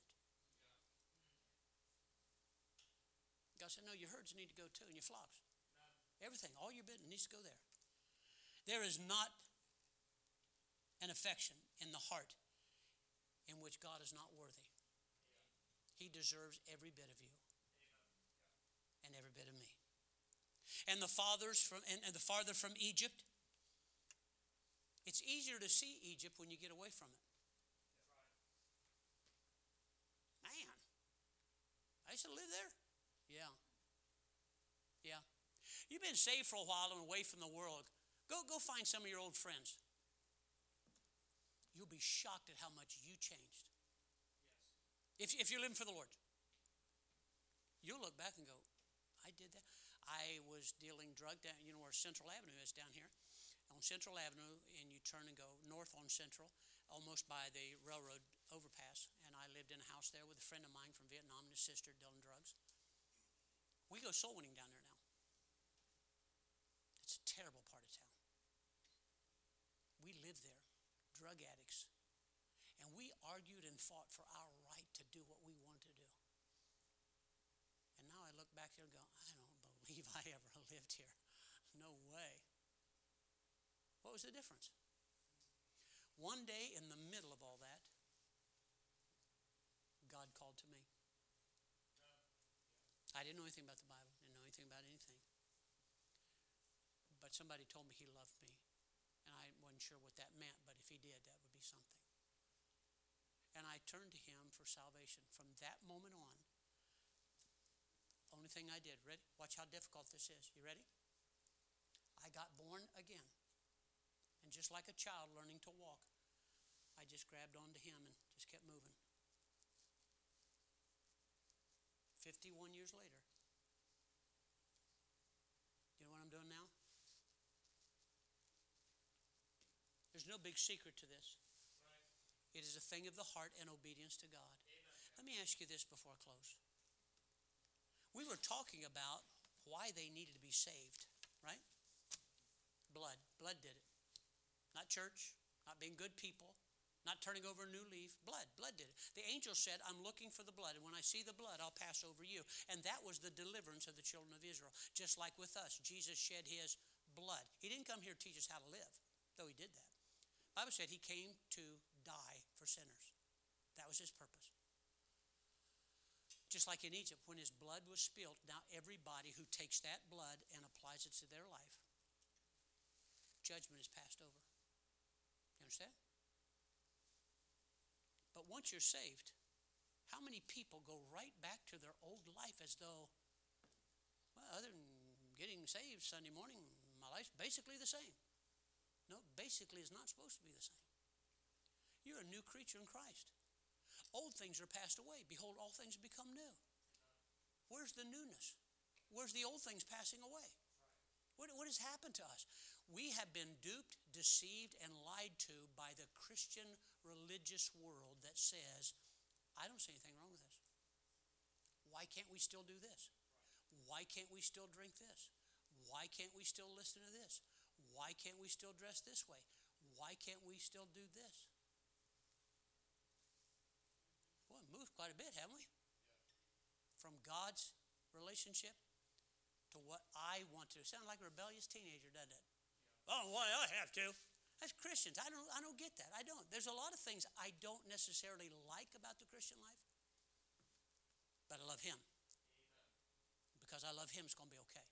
God said, No, your herds need to go too, and your flocks. Everything, all your business needs to go there. There is not an affection in the heart in which God is not worthy. He deserves every bit of you and every bit of me. And the fathers from and, and the farther from Egypt, it's easier to see Egypt when you get away from it. Man, I used to live there. Yeah. Yeah. You've been saved for a while and away from the world. Go go find some of your old friends. You'll be shocked at how much you changed. Yes. If, if you're living for the Lord, you'll look back and go, I did that. I was dealing drug down, you know where Central Avenue is down here. On Central Avenue, and you turn and go north on Central, almost by the railroad overpass. And I lived in a house there with a friend of mine from Vietnam and his sister dealing drugs. We go soul winning down there now. It's a terrible part of town. We live there, drug addicts. And we argued and fought for our right to do what we wanted to do. And now I look back there and go, I don't believe I ever lived here. No way. What was the difference? One day in the middle of all that, God called to me. I didn't know anything about the Bible, I didn't know anything about anything. But somebody told me he loved me. Wasn't sure what that meant, but if he did, that would be something. And I turned to him for salvation. From that moment on, only thing I did, ready? Watch how difficult this is. You ready? I got born again. And just like a child learning to walk, I just grabbed onto him and just kept moving. 51 years later. You know what I'm doing now? There's no big secret to this. It is a thing of the heart and obedience to God. Let me ask you this before I close. We were talking about why they needed to be saved, right? Blood. Blood did it. Not church, not being good people, not turning over a new leaf. Blood. Blood did it. The angel said, I'm looking for the blood, and when I see the blood, I'll pass over you. And that was the deliverance of the children of Israel. Just like with us, Jesus shed his blood. He didn't come here to teach us how to live, though he did that. Bible said he came to die for sinners. That was his purpose. Just like in Egypt, when his blood was spilled, now everybody who takes that blood and applies it to their life, judgment is passed over. You understand? But once you're saved, how many people go right back to their old life as though, well, other than getting saved Sunday morning, my life's basically the same? No, basically is not supposed to be the same. You're a new creature in Christ. Old things are passed away. Behold, all things become new. Where's the newness? Where's the old things passing away? What, what has happened to us? We have been duped, deceived, and lied to by the Christian religious world that says, I don't see anything wrong with this. Why can't we still do this? Why can't we still drink this? Why can't we still listen to this? Why can't we still dress this way? Why can't we still do this? Well, we've moved quite a bit, haven't we? From God's relationship to what I want to. Sound like a rebellious teenager, doesn't it? Oh, why I have to. As Christians, I don't I don't get that. I don't. There's a lot of things I don't necessarily like about the Christian life. But I love him. Because I love him, it's gonna be okay.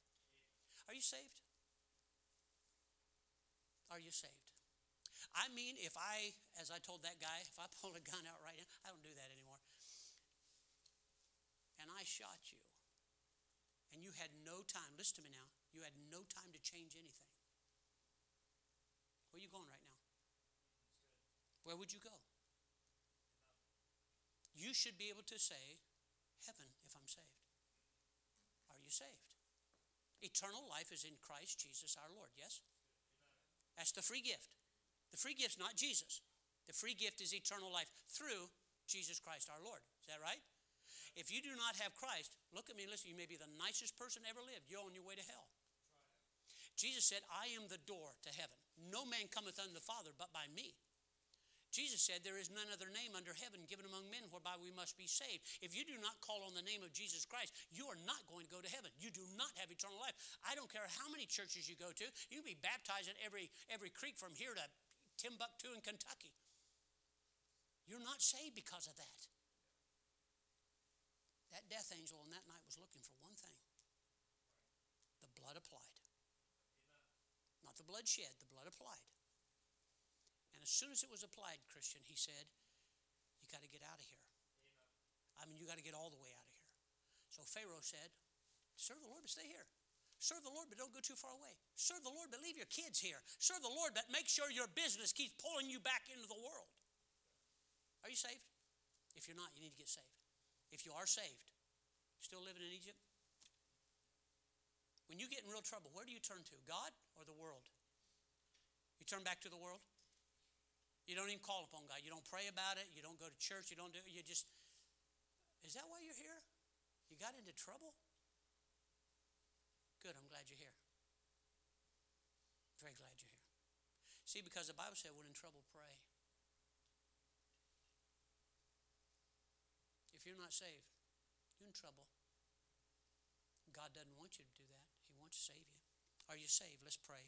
Are you saved? Are you saved? I mean, if I, as I told that guy, if I pulled a gun out right now, I don't do that anymore. And I shot you, and you had no time, listen to me now, you had no time to change anything. Where are you going right now? Where would you go? You should be able to say, Heaven, if I'm saved. Are you saved? Eternal life is in Christ Jesus our Lord, yes? That's the free gift. The free gift's not Jesus. The free gift is eternal life through Jesus Christ our Lord. Is that right? If you do not have Christ, look at me, listen, you may be the nicest person ever lived. You're on your way to hell. Jesus said, I am the door to heaven. No man cometh unto the Father but by me. Jesus said, There is none other name under heaven given among men whereby we must be saved. If you do not call on the name of Jesus Christ, you are not going to go to heaven. You do not have eternal life. I don't care how many churches you go to, you can be baptized in every, every creek from here to Timbuktu in Kentucky. You're not saved because of that. That death angel on that night was looking for one thing the blood applied. Not the blood shed, the blood applied. And as soon as it was applied, Christian, he said, You got to get out of here. I mean, you got to get all the way out of here. So Pharaoh said, Serve the Lord, but stay here. Serve the Lord, but don't go too far away. Serve the Lord, but leave your kids here. Serve the Lord, but make sure your business keeps pulling you back into the world. Are you saved? If you're not, you need to get saved. If you are saved, still living in Egypt, when you get in real trouble, where do you turn to? God or the world? You turn back to the world? You don't even call upon God. You don't pray about it. You don't go to church. You don't do You just, is that why you're here? You got into trouble? Good, I'm glad you're here. Very glad you're here. See, because the Bible said, when in trouble, pray. If you're not saved, you're in trouble. God doesn't want you to do that. He wants to save you. Are you saved? Let's pray.